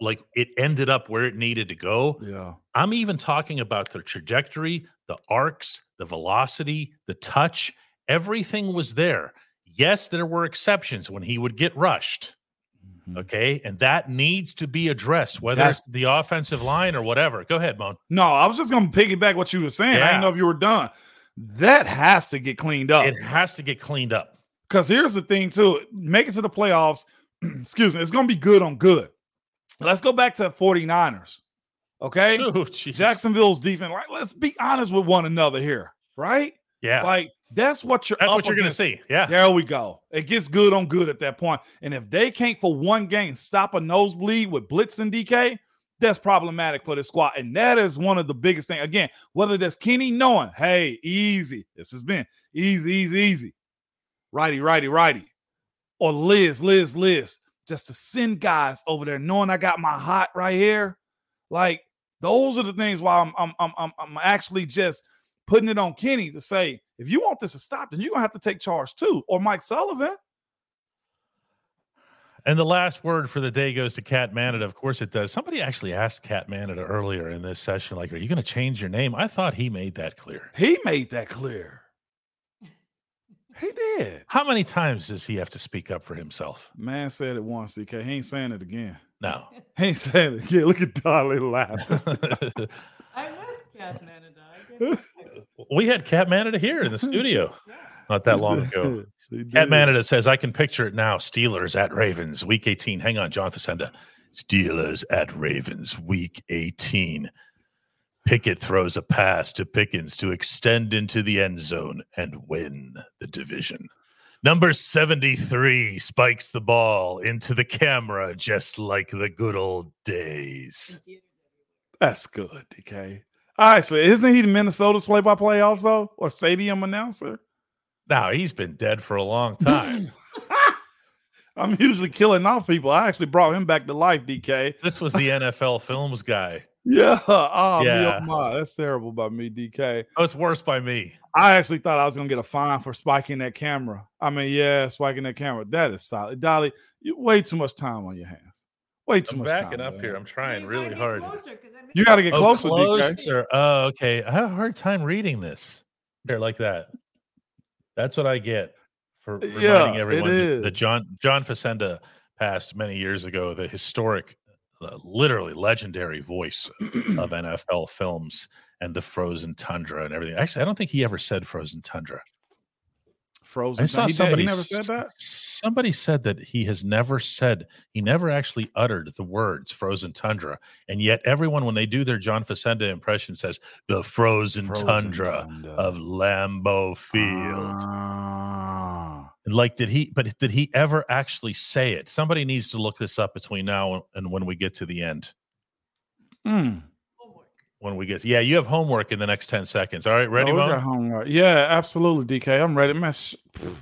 [SPEAKER 1] like it ended up where it needed to go.
[SPEAKER 2] Yeah.
[SPEAKER 1] I'm even talking about the trajectory, the arcs, the velocity, the touch. Everything was there. Yes, there were exceptions when he would get rushed.
[SPEAKER 2] Mhm.
[SPEAKER 1] Okay. And that needs to be addressed, whether
[SPEAKER 2] That's-
[SPEAKER 1] it's the offensive line or whatever. Go ahead, Moan.
[SPEAKER 2] No, I was just going to piggyback what you were saying. I didn't know if you were done. That has to get cleaned up.
[SPEAKER 1] It has to get cleaned up.
[SPEAKER 2] Because here's the thing, too. Make it to the playoffs. excuse me. It's going to be good on good. Let's go back to the 49ers. Okay.
[SPEAKER 1] Ooh.
[SPEAKER 2] Jacksonville's defense. Like, let's be honest with one another here. Right.
[SPEAKER 1] Yeah.
[SPEAKER 2] Like, that's what you're
[SPEAKER 1] That's what you're going to see. Yeah.
[SPEAKER 2] There we go. It gets good on good at that point. And if they can't for one game stop a nosebleed with blitz and DK, that's problematic for the squad. And that is one of the biggest things. Again, whether that's Kenny knowing, hey, easy. This has been easy, easy, easy. Righty, righty, righty. Or Liz, Liz, Liz. Just to send guys over there, knowing I got my hot right here. Like, those are the things why I'm I'm I'm I'm, I'm actually just putting it on Kenny to say, if you want this to stop, then you're gonna have to take charge too, or Mike Sullivan.
[SPEAKER 1] And the last word for the day goes to Cat Manada. Of course, it does. Somebody actually asked Cat Manada earlier in this session, like, "Are you going to change your name?" I thought he made that clear.
[SPEAKER 2] He made that clear. He did.
[SPEAKER 1] How many times does he have to speak up for himself?
[SPEAKER 2] Man said it once, DK. He ain't saying it again.
[SPEAKER 1] No.
[SPEAKER 2] He ain't saying it again. Look at Dolly laughing.
[SPEAKER 3] I like Cat Manada. I get it.
[SPEAKER 1] we had Cat Manada here in the studio not that long ago.
[SPEAKER 2] He
[SPEAKER 1] Cat
[SPEAKER 2] did.
[SPEAKER 1] Manada says, I can picture it now. Steelers at Ravens, week 18. Hang on, John Facenda. Steelers at Ravens, week 18. Pickett throws a pass to Pickens to extend into the end zone and win the division. Number 73 spikes the ball into the camera just like the good old days.
[SPEAKER 2] That's good, DK. Actually, isn't he the Minnesota's play-by-play also, or stadium announcer?
[SPEAKER 1] Now, he's been dead for a long time.
[SPEAKER 2] I'm usually killing off people. I actually brought him back to life, DK.
[SPEAKER 1] this was the NFL Films guy.
[SPEAKER 2] Yeah. Oh,
[SPEAKER 1] Yeah.
[SPEAKER 2] yeah. my. That's terrible by me, DK.
[SPEAKER 1] Oh, it's worse by me.
[SPEAKER 2] I actually thought I was gonna get a fine for spiking that camera. I mean, yeah, spiking that camera. That is solid. Dolly, you way too much time on your hands. Way too
[SPEAKER 1] I'm
[SPEAKER 2] much
[SPEAKER 1] backing
[SPEAKER 2] time,
[SPEAKER 1] up
[SPEAKER 2] man.
[SPEAKER 1] here. I'm trying
[SPEAKER 3] You
[SPEAKER 1] really hard.
[SPEAKER 3] closer, 'cause
[SPEAKER 2] You got to get
[SPEAKER 1] Oh,
[SPEAKER 2] closer, DK.
[SPEAKER 1] closer. Oh, okay. I have a hard time reading this. Here, like that. That's what I get for reminding
[SPEAKER 2] Yeah,
[SPEAKER 1] everyone that,
[SPEAKER 2] is.
[SPEAKER 1] that John John Facenda passed many years ago. The historic, uh, literally legendary voice of NFL films and the Frozen Tundra and everything. Actually, I don't think he ever said Frozen Tundra.
[SPEAKER 2] Frozen.
[SPEAKER 1] I saw
[SPEAKER 2] he,
[SPEAKER 1] somebody
[SPEAKER 2] He never said that.
[SPEAKER 1] Somebody said that he has never said he never actually uttered the words "frozen tundra," and yet everyone, when they do their John Facenda impression, says the frozen,
[SPEAKER 2] Frozen
[SPEAKER 1] tundra
[SPEAKER 2] Tundra.
[SPEAKER 1] of Lambeau Field.
[SPEAKER 2] Ah.
[SPEAKER 1] Like, did he? But did he ever actually say it? Somebody needs to look this up between now and when we get to the end.
[SPEAKER 2] Hmm.
[SPEAKER 1] When we get, yeah, you have homework in the next ten seconds. All right, ready,
[SPEAKER 2] Oh, homework. Yeah, absolutely, DK. I'm ready. Man, sh-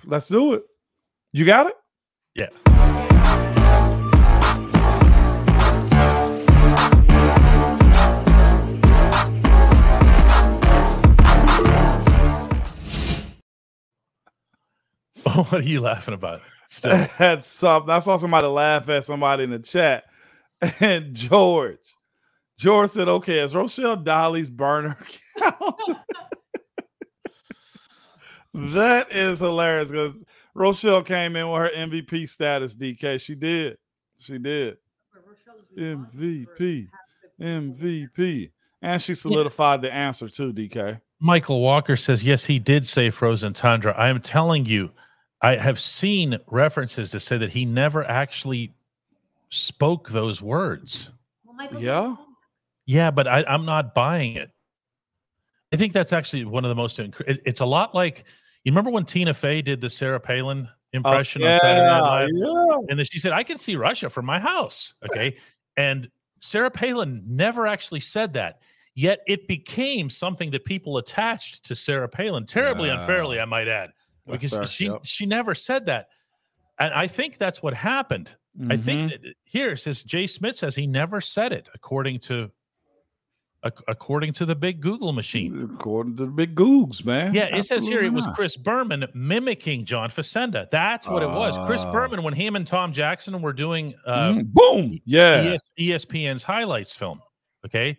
[SPEAKER 2] let's do it. You got it?
[SPEAKER 1] Yeah. Oh, what are you laughing about? Still,
[SPEAKER 2] That's something. I saw somebody laugh at somebody in the chat. And George, George said, okay, is Rochelle Dolly's burner count? that is hilarious because Rochelle came in with her MVP status, DK. She did. She did.
[SPEAKER 3] But Rochelle is responsible for
[SPEAKER 2] MVP. MVP. And she solidified the answer too, DK.
[SPEAKER 1] Michael Walker says, yes, he did say frozen tundra. I am telling you, I have seen references to say that he never actually spoke those words.
[SPEAKER 3] Well, Michael,
[SPEAKER 2] Yeah?
[SPEAKER 3] Jackson-
[SPEAKER 1] Yeah, but I, I'm not buying it. I think that's actually one of the most. Inc- it- it's a lot like you remember when Tina Fey did the Sarah Palin impression on Saturday Night Live,
[SPEAKER 2] yeah.
[SPEAKER 1] and then she said, "I can see Russia from my house." Okay, and Sarah Palin never actually said that. Yet it became something that people attached to Sarah Palin, terribly unfairly, I might add,
[SPEAKER 2] That's
[SPEAKER 1] because
[SPEAKER 2] fair,
[SPEAKER 1] she
[SPEAKER 2] yep.
[SPEAKER 1] she never said that, and I think that's what happened. I
[SPEAKER 2] Mhm.
[SPEAKER 1] think that here it says Jay Smith says he never said it, according to ac- according to the big Google machine.
[SPEAKER 2] according to the big Googs, man.
[SPEAKER 1] Yeah, it says here it was. Chris Berman mimicking John Facenda. That's what it was. Chris
[SPEAKER 2] Ah.
[SPEAKER 1] Berman when him and Tom Jackson were doing uh,
[SPEAKER 2] Mm, boom. Yeah.
[SPEAKER 1] ES- ESPN's highlights film. Okay.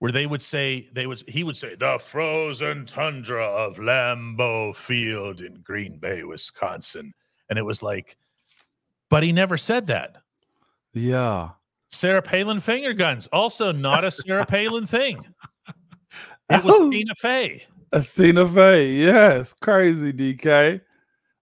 [SPEAKER 1] Where they would say they would he would say the frozen tundra of Lambeau Field in Green Bay, Wisconsin. And it was like, but he never said that.
[SPEAKER 2] Yeah.
[SPEAKER 1] Sarah Palin finger guns, also not a Sarah Palin thing. It was Tina Fey.
[SPEAKER 2] A Tina Fey. Yes. Crazy, DK.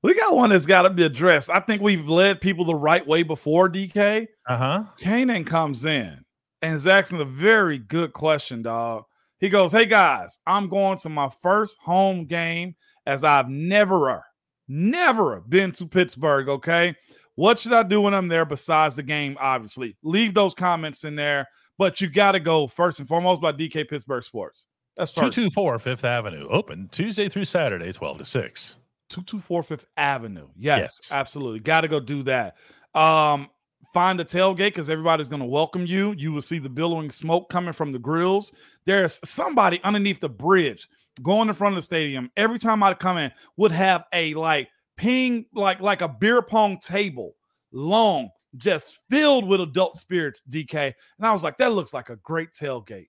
[SPEAKER 2] We got one that's got to be addressed. I think we've led people the right way before, DK.
[SPEAKER 1] Uh-huh.
[SPEAKER 2] Kanan comes in and is asking a very good question, dog. He goes, Hey guys, I'm going to my first home game as I've never, never been to Pittsburgh. Okay. What should I do when I'm there besides the game? Obviously, leave those comments in there, but you got to go first and foremost by DK Pittsburgh Sports. That's first.
[SPEAKER 1] 224 Fifth Avenue, open Tuesday through Saturday, 12 to 6.
[SPEAKER 2] 224 Fifth Avenue. Yes,
[SPEAKER 1] Yes.
[SPEAKER 2] absolutely. Got to go do that. Um, find the tailgate because everybody's going to welcome you. You will see the billowing smoke coming from the grills. There's somebody underneath the bridge going in front of the stadium. Every time I come in, would have a like ping, like like a beer pong table, long, just filled with adult spirits. DK, and I was like, that looks like a great tailgate.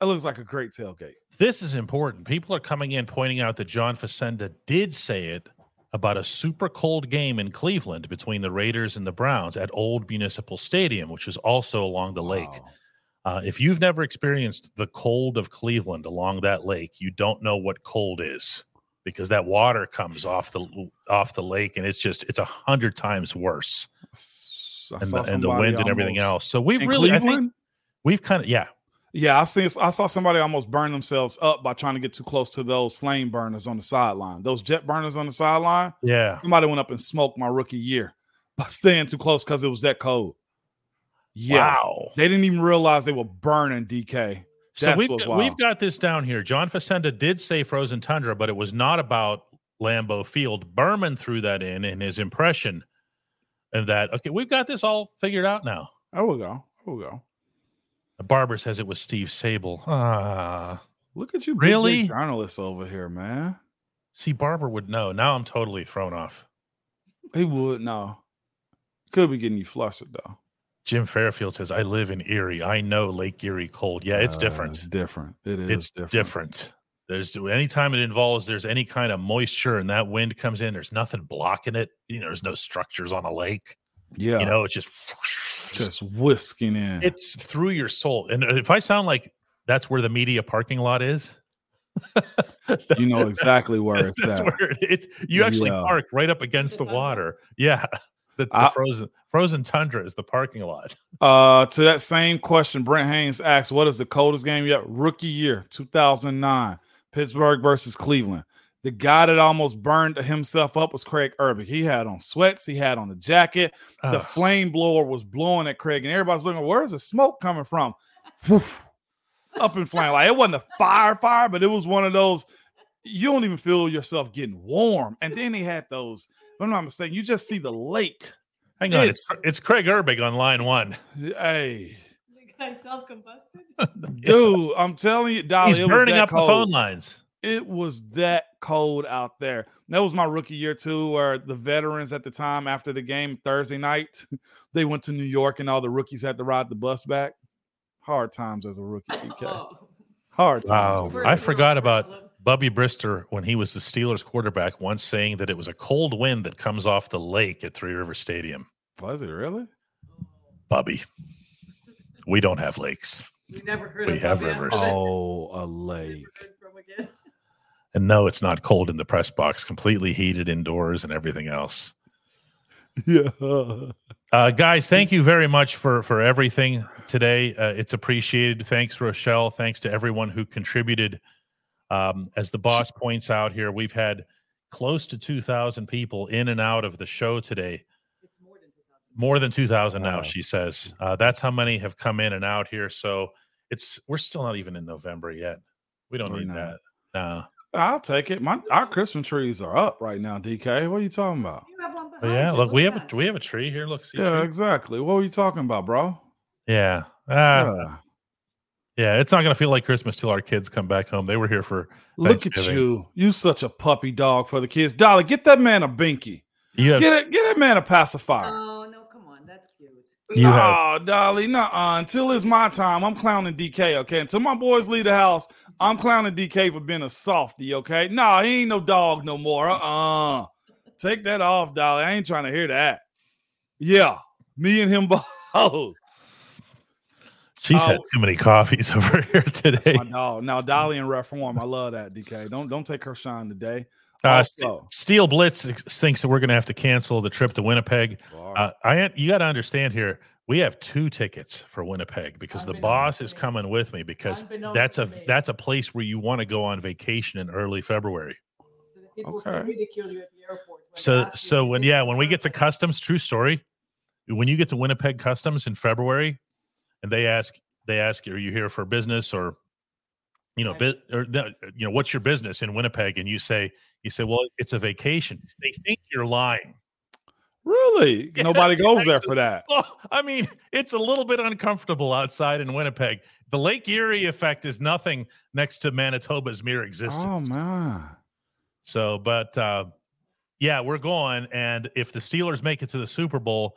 [SPEAKER 2] That looks like a great tailgate.
[SPEAKER 1] This is important. People are coming in pointing out that John Facenda did say it about a super cold game in Cleveland between the Raiders and the Browns at Old Municipal Stadium, which is also along the lake.
[SPEAKER 2] Wow.
[SPEAKER 1] Uh, if you've never experienced the cold of Cleveland along that lake, you don't know what cold is because that water comes off the off the lake and it's just it's a hundred times worse and the, and the wind and everything else. So we've really I think we've kind of yeah
[SPEAKER 2] Yeah, I seen I saw somebody almost burn themselves up by trying to get too close to those flame burners on the sideline. Those jet burners on the sideline.
[SPEAKER 1] yeah
[SPEAKER 2] Somebody went up and smoked my rookie year by staying too close because it was that cold. Yeah.
[SPEAKER 1] wow.
[SPEAKER 2] They didn't even realize they were burning DK.
[SPEAKER 1] So we've got, we've got this down here. John Facenda did say frozen tundra, but it was not about Lambeau Field. Berman threw that in in his impression of that. Okay, we've got this all figured out now.
[SPEAKER 2] There we go. There we go.
[SPEAKER 1] Barber says it was Steve Sabol. Ah,
[SPEAKER 2] Look at you,
[SPEAKER 1] Really?
[SPEAKER 2] journalists over here, man.
[SPEAKER 1] see, Barber would know. Now I'm totally thrown off.
[SPEAKER 2] He would know. Could be getting you flustered though.
[SPEAKER 1] Jim Fairfield says, "I live in Erie. I know Lake Erie cold. Yeah, it's
[SPEAKER 2] Uh,
[SPEAKER 1] different.
[SPEAKER 2] It's different. It is
[SPEAKER 1] it's
[SPEAKER 2] different.
[SPEAKER 1] different. There's anytime it involves there's any kind of moisture and that wind comes in, there's nothing blocking it. You know, there's no structures on a lake.
[SPEAKER 2] Yeah.
[SPEAKER 1] You know, it's just
[SPEAKER 2] just whisking in.
[SPEAKER 1] it's through your soul. And if I sound like that's where the media parking lot is,
[SPEAKER 2] you know exactly where it's
[SPEAKER 1] that's
[SPEAKER 2] at.
[SPEAKER 1] where it, you actually
[SPEAKER 2] Yeah.
[SPEAKER 1] park right up against the water. Yeah. The, the
[SPEAKER 2] I-
[SPEAKER 1] frozen frozen tundra is the parking lot.
[SPEAKER 2] Uh, to that same question, Brent Haynes asked, "What is the coldest game yet? Rookie year, 2009, Pittsburgh versus Cleveland. The guy that almost burned himself up was Kraig Urbik. He had on sweats, he had on the jacket. The
[SPEAKER 1] Ugh.
[SPEAKER 2] flame blower was blowing at Craig, and everybody's looking, where's the smoke coming from? Up in flame. Like it wasn't a fire, fire, but it was one of those. You don't even feel yourself getting warm. And then he had those. If I'm not mistaken, you just see the lake.
[SPEAKER 1] Hang on, it's,
[SPEAKER 2] it's-
[SPEAKER 1] it's Kraig Urbik on line one.
[SPEAKER 2] Hey,
[SPEAKER 3] The guy self-combusted.
[SPEAKER 2] dude, I'm telling you, Dolly,
[SPEAKER 1] He's
[SPEAKER 2] it was
[SPEAKER 1] burning
[SPEAKER 2] that
[SPEAKER 1] up
[SPEAKER 2] cold.
[SPEAKER 1] the phone lines.
[SPEAKER 2] It was that cold out there. That was my rookie year too, where the veterans at the time after the game Thursday night, they went to New York and all the rookies had to ride the bus back. Hard times as a rookie. DK.
[SPEAKER 3] Oh.
[SPEAKER 2] Hard times.
[SPEAKER 1] Wow. I forgot about
[SPEAKER 3] problems.
[SPEAKER 1] Bubby Brister when he was the Steelers quarterback once saying that it was a cold wind that comes off the lake at Three River Stadium.
[SPEAKER 2] Was it really?
[SPEAKER 1] Bubby, we don't have lakes.
[SPEAKER 3] We never heard
[SPEAKER 1] We
[SPEAKER 3] of
[SPEAKER 1] have
[SPEAKER 3] Bobby
[SPEAKER 1] rivers.
[SPEAKER 3] Anderson.
[SPEAKER 2] Oh, a lake.
[SPEAKER 3] heard from again.
[SPEAKER 1] And no, it's not cold in the press box, completely heated indoors and everything else.
[SPEAKER 2] Yeah.
[SPEAKER 1] Uh, guys, thank you very much for for everything today. Uh, it's appreciated. Thanks, Rochelle. Thanks to everyone who contributed. Um, as the boss points out here, we've had close to two thousand people in and out of the show today.
[SPEAKER 3] It's more than 2000.
[SPEAKER 1] More than two thousand now,
[SPEAKER 2] Wow.
[SPEAKER 1] she says. Uh, that's how many have come in and out here. So It's we're still not even in November yet. We don't
[SPEAKER 2] I
[SPEAKER 1] need
[SPEAKER 2] know.
[SPEAKER 1] that. No.
[SPEAKER 2] I'll take it. My our Christmas trees are up right now, DK. What are you talking about?
[SPEAKER 3] You have one behind
[SPEAKER 1] yeah,
[SPEAKER 3] you.
[SPEAKER 1] look, we have
[SPEAKER 3] at
[SPEAKER 1] a we have a tree here. Look, see
[SPEAKER 2] Yeah,
[SPEAKER 1] tree?
[SPEAKER 2] exactly. What were you talking about, bro?
[SPEAKER 1] yeah. Ah,
[SPEAKER 2] Yeah.
[SPEAKER 1] Yeah. It's not gonna feel like Christmas till our kids come back home. They were here for
[SPEAKER 2] Look at you. You such a puppy dog for the kids. Dolly, get that man a binky.
[SPEAKER 1] you have
[SPEAKER 2] Get it, get that man a pacifier.
[SPEAKER 3] Oh no, come on, that's cute.
[SPEAKER 1] You
[SPEAKER 2] no,
[SPEAKER 1] have-
[SPEAKER 2] Dolly, no. Until it's my time, I'm clowning DK. Okay, until my boys leave the house, I'm clowning DK for being a softy. Okay, no, he ain't no dog no more. Uh, uh take that off, Dolly. I ain't trying to hear that. Yeah, me and him both.
[SPEAKER 1] She's
[SPEAKER 2] Oh.
[SPEAKER 1] had too many coffees over here today.
[SPEAKER 2] my dog. Now Dolly in reform. I love that. DK, don't don't take her shine today.
[SPEAKER 1] Uh, St-
[SPEAKER 2] Also-
[SPEAKER 1] Steel Blitz thinks that we're going to have to cancel the trip to Winnipeg. Uh, I you got to understand here. We have two tickets for Winnipeg because the boss is coming with me because that's a
[SPEAKER 3] me.
[SPEAKER 1] that's a place where you want to go on vacation in early February.
[SPEAKER 3] So that people
[SPEAKER 2] Okay.
[SPEAKER 3] can ridicule you at the airport. when they
[SPEAKER 1] So so when yeah when we get to customs, true story. When you get to Winnipeg Customs in February, and they ask they ask are you here for business or you know
[SPEAKER 3] Right.
[SPEAKER 1] bit or no, you know what's your business in Winnipeg, and you say you say well it's a vacation. They think you're lying.
[SPEAKER 2] really,
[SPEAKER 1] Yeah,
[SPEAKER 2] nobody goes there for that.
[SPEAKER 1] Well, I mean, it's a little bit uncomfortable outside in Winnipeg. The Lake Erie effect is nothing next to Manitoba's mere existence.
[SPEAKER 2] Oh
[SPEAKER 1] existence.
[SPEAKER 2] man.
[SPEAKER 1] So, but uh, yeah, we're going. And if the Steelers make it to the Super Bowl,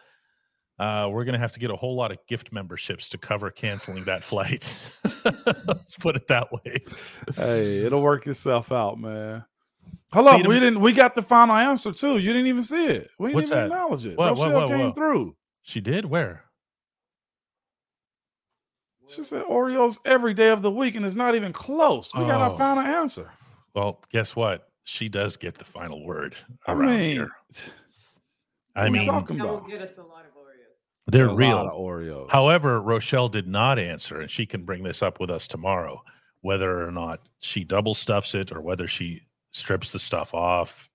[SPEAKER 1] uh, we're going to have to get a whole lot of gift memberships to cover canceling that flight. Let's put it that way.
[SPEAKER 2] Hey, it'll work itself out, man. Hold up, we didn't. We got the final answer too. You didn't even see it. We didn't
[SPEAKER 1] What's
[SPEAKER 2] even
[SPEAKER 1] that?
[SPEAKER 2] acknowledge it.
[SPEAKER 1] What, what,
[SPEAKER 2] Rochelle
[SPEAKER 1] what,
[SPEAKER 2] came
[SPEAKER 1] what?
[SPEAKER 2] through.
[SPEAKER 1] She did? Where?
[SPEAKER 2] She said Oreos every day of the week, and it's not even close. We got our
[SPEAKER 1] Oh.
[SPEAKER 2] final answer.
[SPEAKER 1] Well, guess what? She does get the final word
[SPEAKER 2] I
[SPEAKER 1] around
[SPEAKER 2] mean,
[SPEAKER 1] here. I
[SPEAKER 2] what we
[SPEAKER 1] mean,
[SPEAKER 2] talking
[SPEAKER 3] That will
[SPEAKER 2] about?
[SPEAKER 1] They're
[SPEAKER 2] A lot
[SPEAKER 1] real.
[SPEAKER 2] of Oreos.
[SPEAKER 1] However, Rochelle did not answer, and she can bring this up with us tomorrow, whether or not she double stuffs it or whether she strips the stuff off,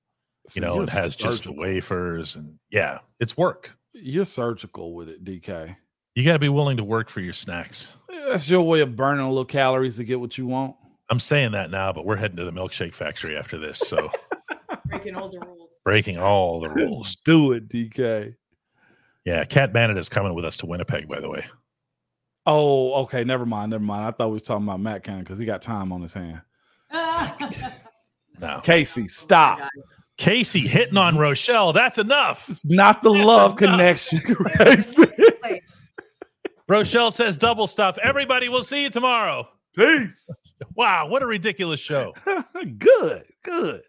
[SPEAKER 2] See,
[SPEAKER 1] you know,
[SPEAKER 2] you're
[SPEAKER 1] and has just the wafers. And yeah, it's work.
[SPEAKER 2] You're surgical with it, DK.
[SPEAKER 1] You got to be willing to work for your snacks.
[SPEAKER 2] That's your way of burning a little calories to get what you want.
[SPEAKER 1] I'm saying that now, but we're heading to the milkshake factory after this. So
[SPEAKER 3] Breaking all the rules.
[SPEAKER 1] breaking all the rules.
[SPEAKER 2] Do it, DK.
[SPEAKER 1] Yeah, Cat Bandit is coming with us to Winnipeg, by the way.
[SPEAKER 2] Oh, okay. Never mind. Never mind. I thought we was talking about Matt Canada because he got time on his hand.
[SPEAKER 1] No.
[SPEAKER 2] Casey, stop.
[SPEAKER 1] Casey hitting on Rochelle. That's enough.
[SPEAKER 2] It's not the
[SPEAKER 1] That's
[SPEAKER 2] love
[SPEAKER 1] enough.
[SPEAKER 2] connection. Casey.
[SPEAKER 1] Rochelle says double stuff. Everybody, we'll see you tomorrow.
[SPEAKER 2] Peace.
[SPEAKER 1] Wow, what a ridiculous show.
[SPEAKER 2] good. Good.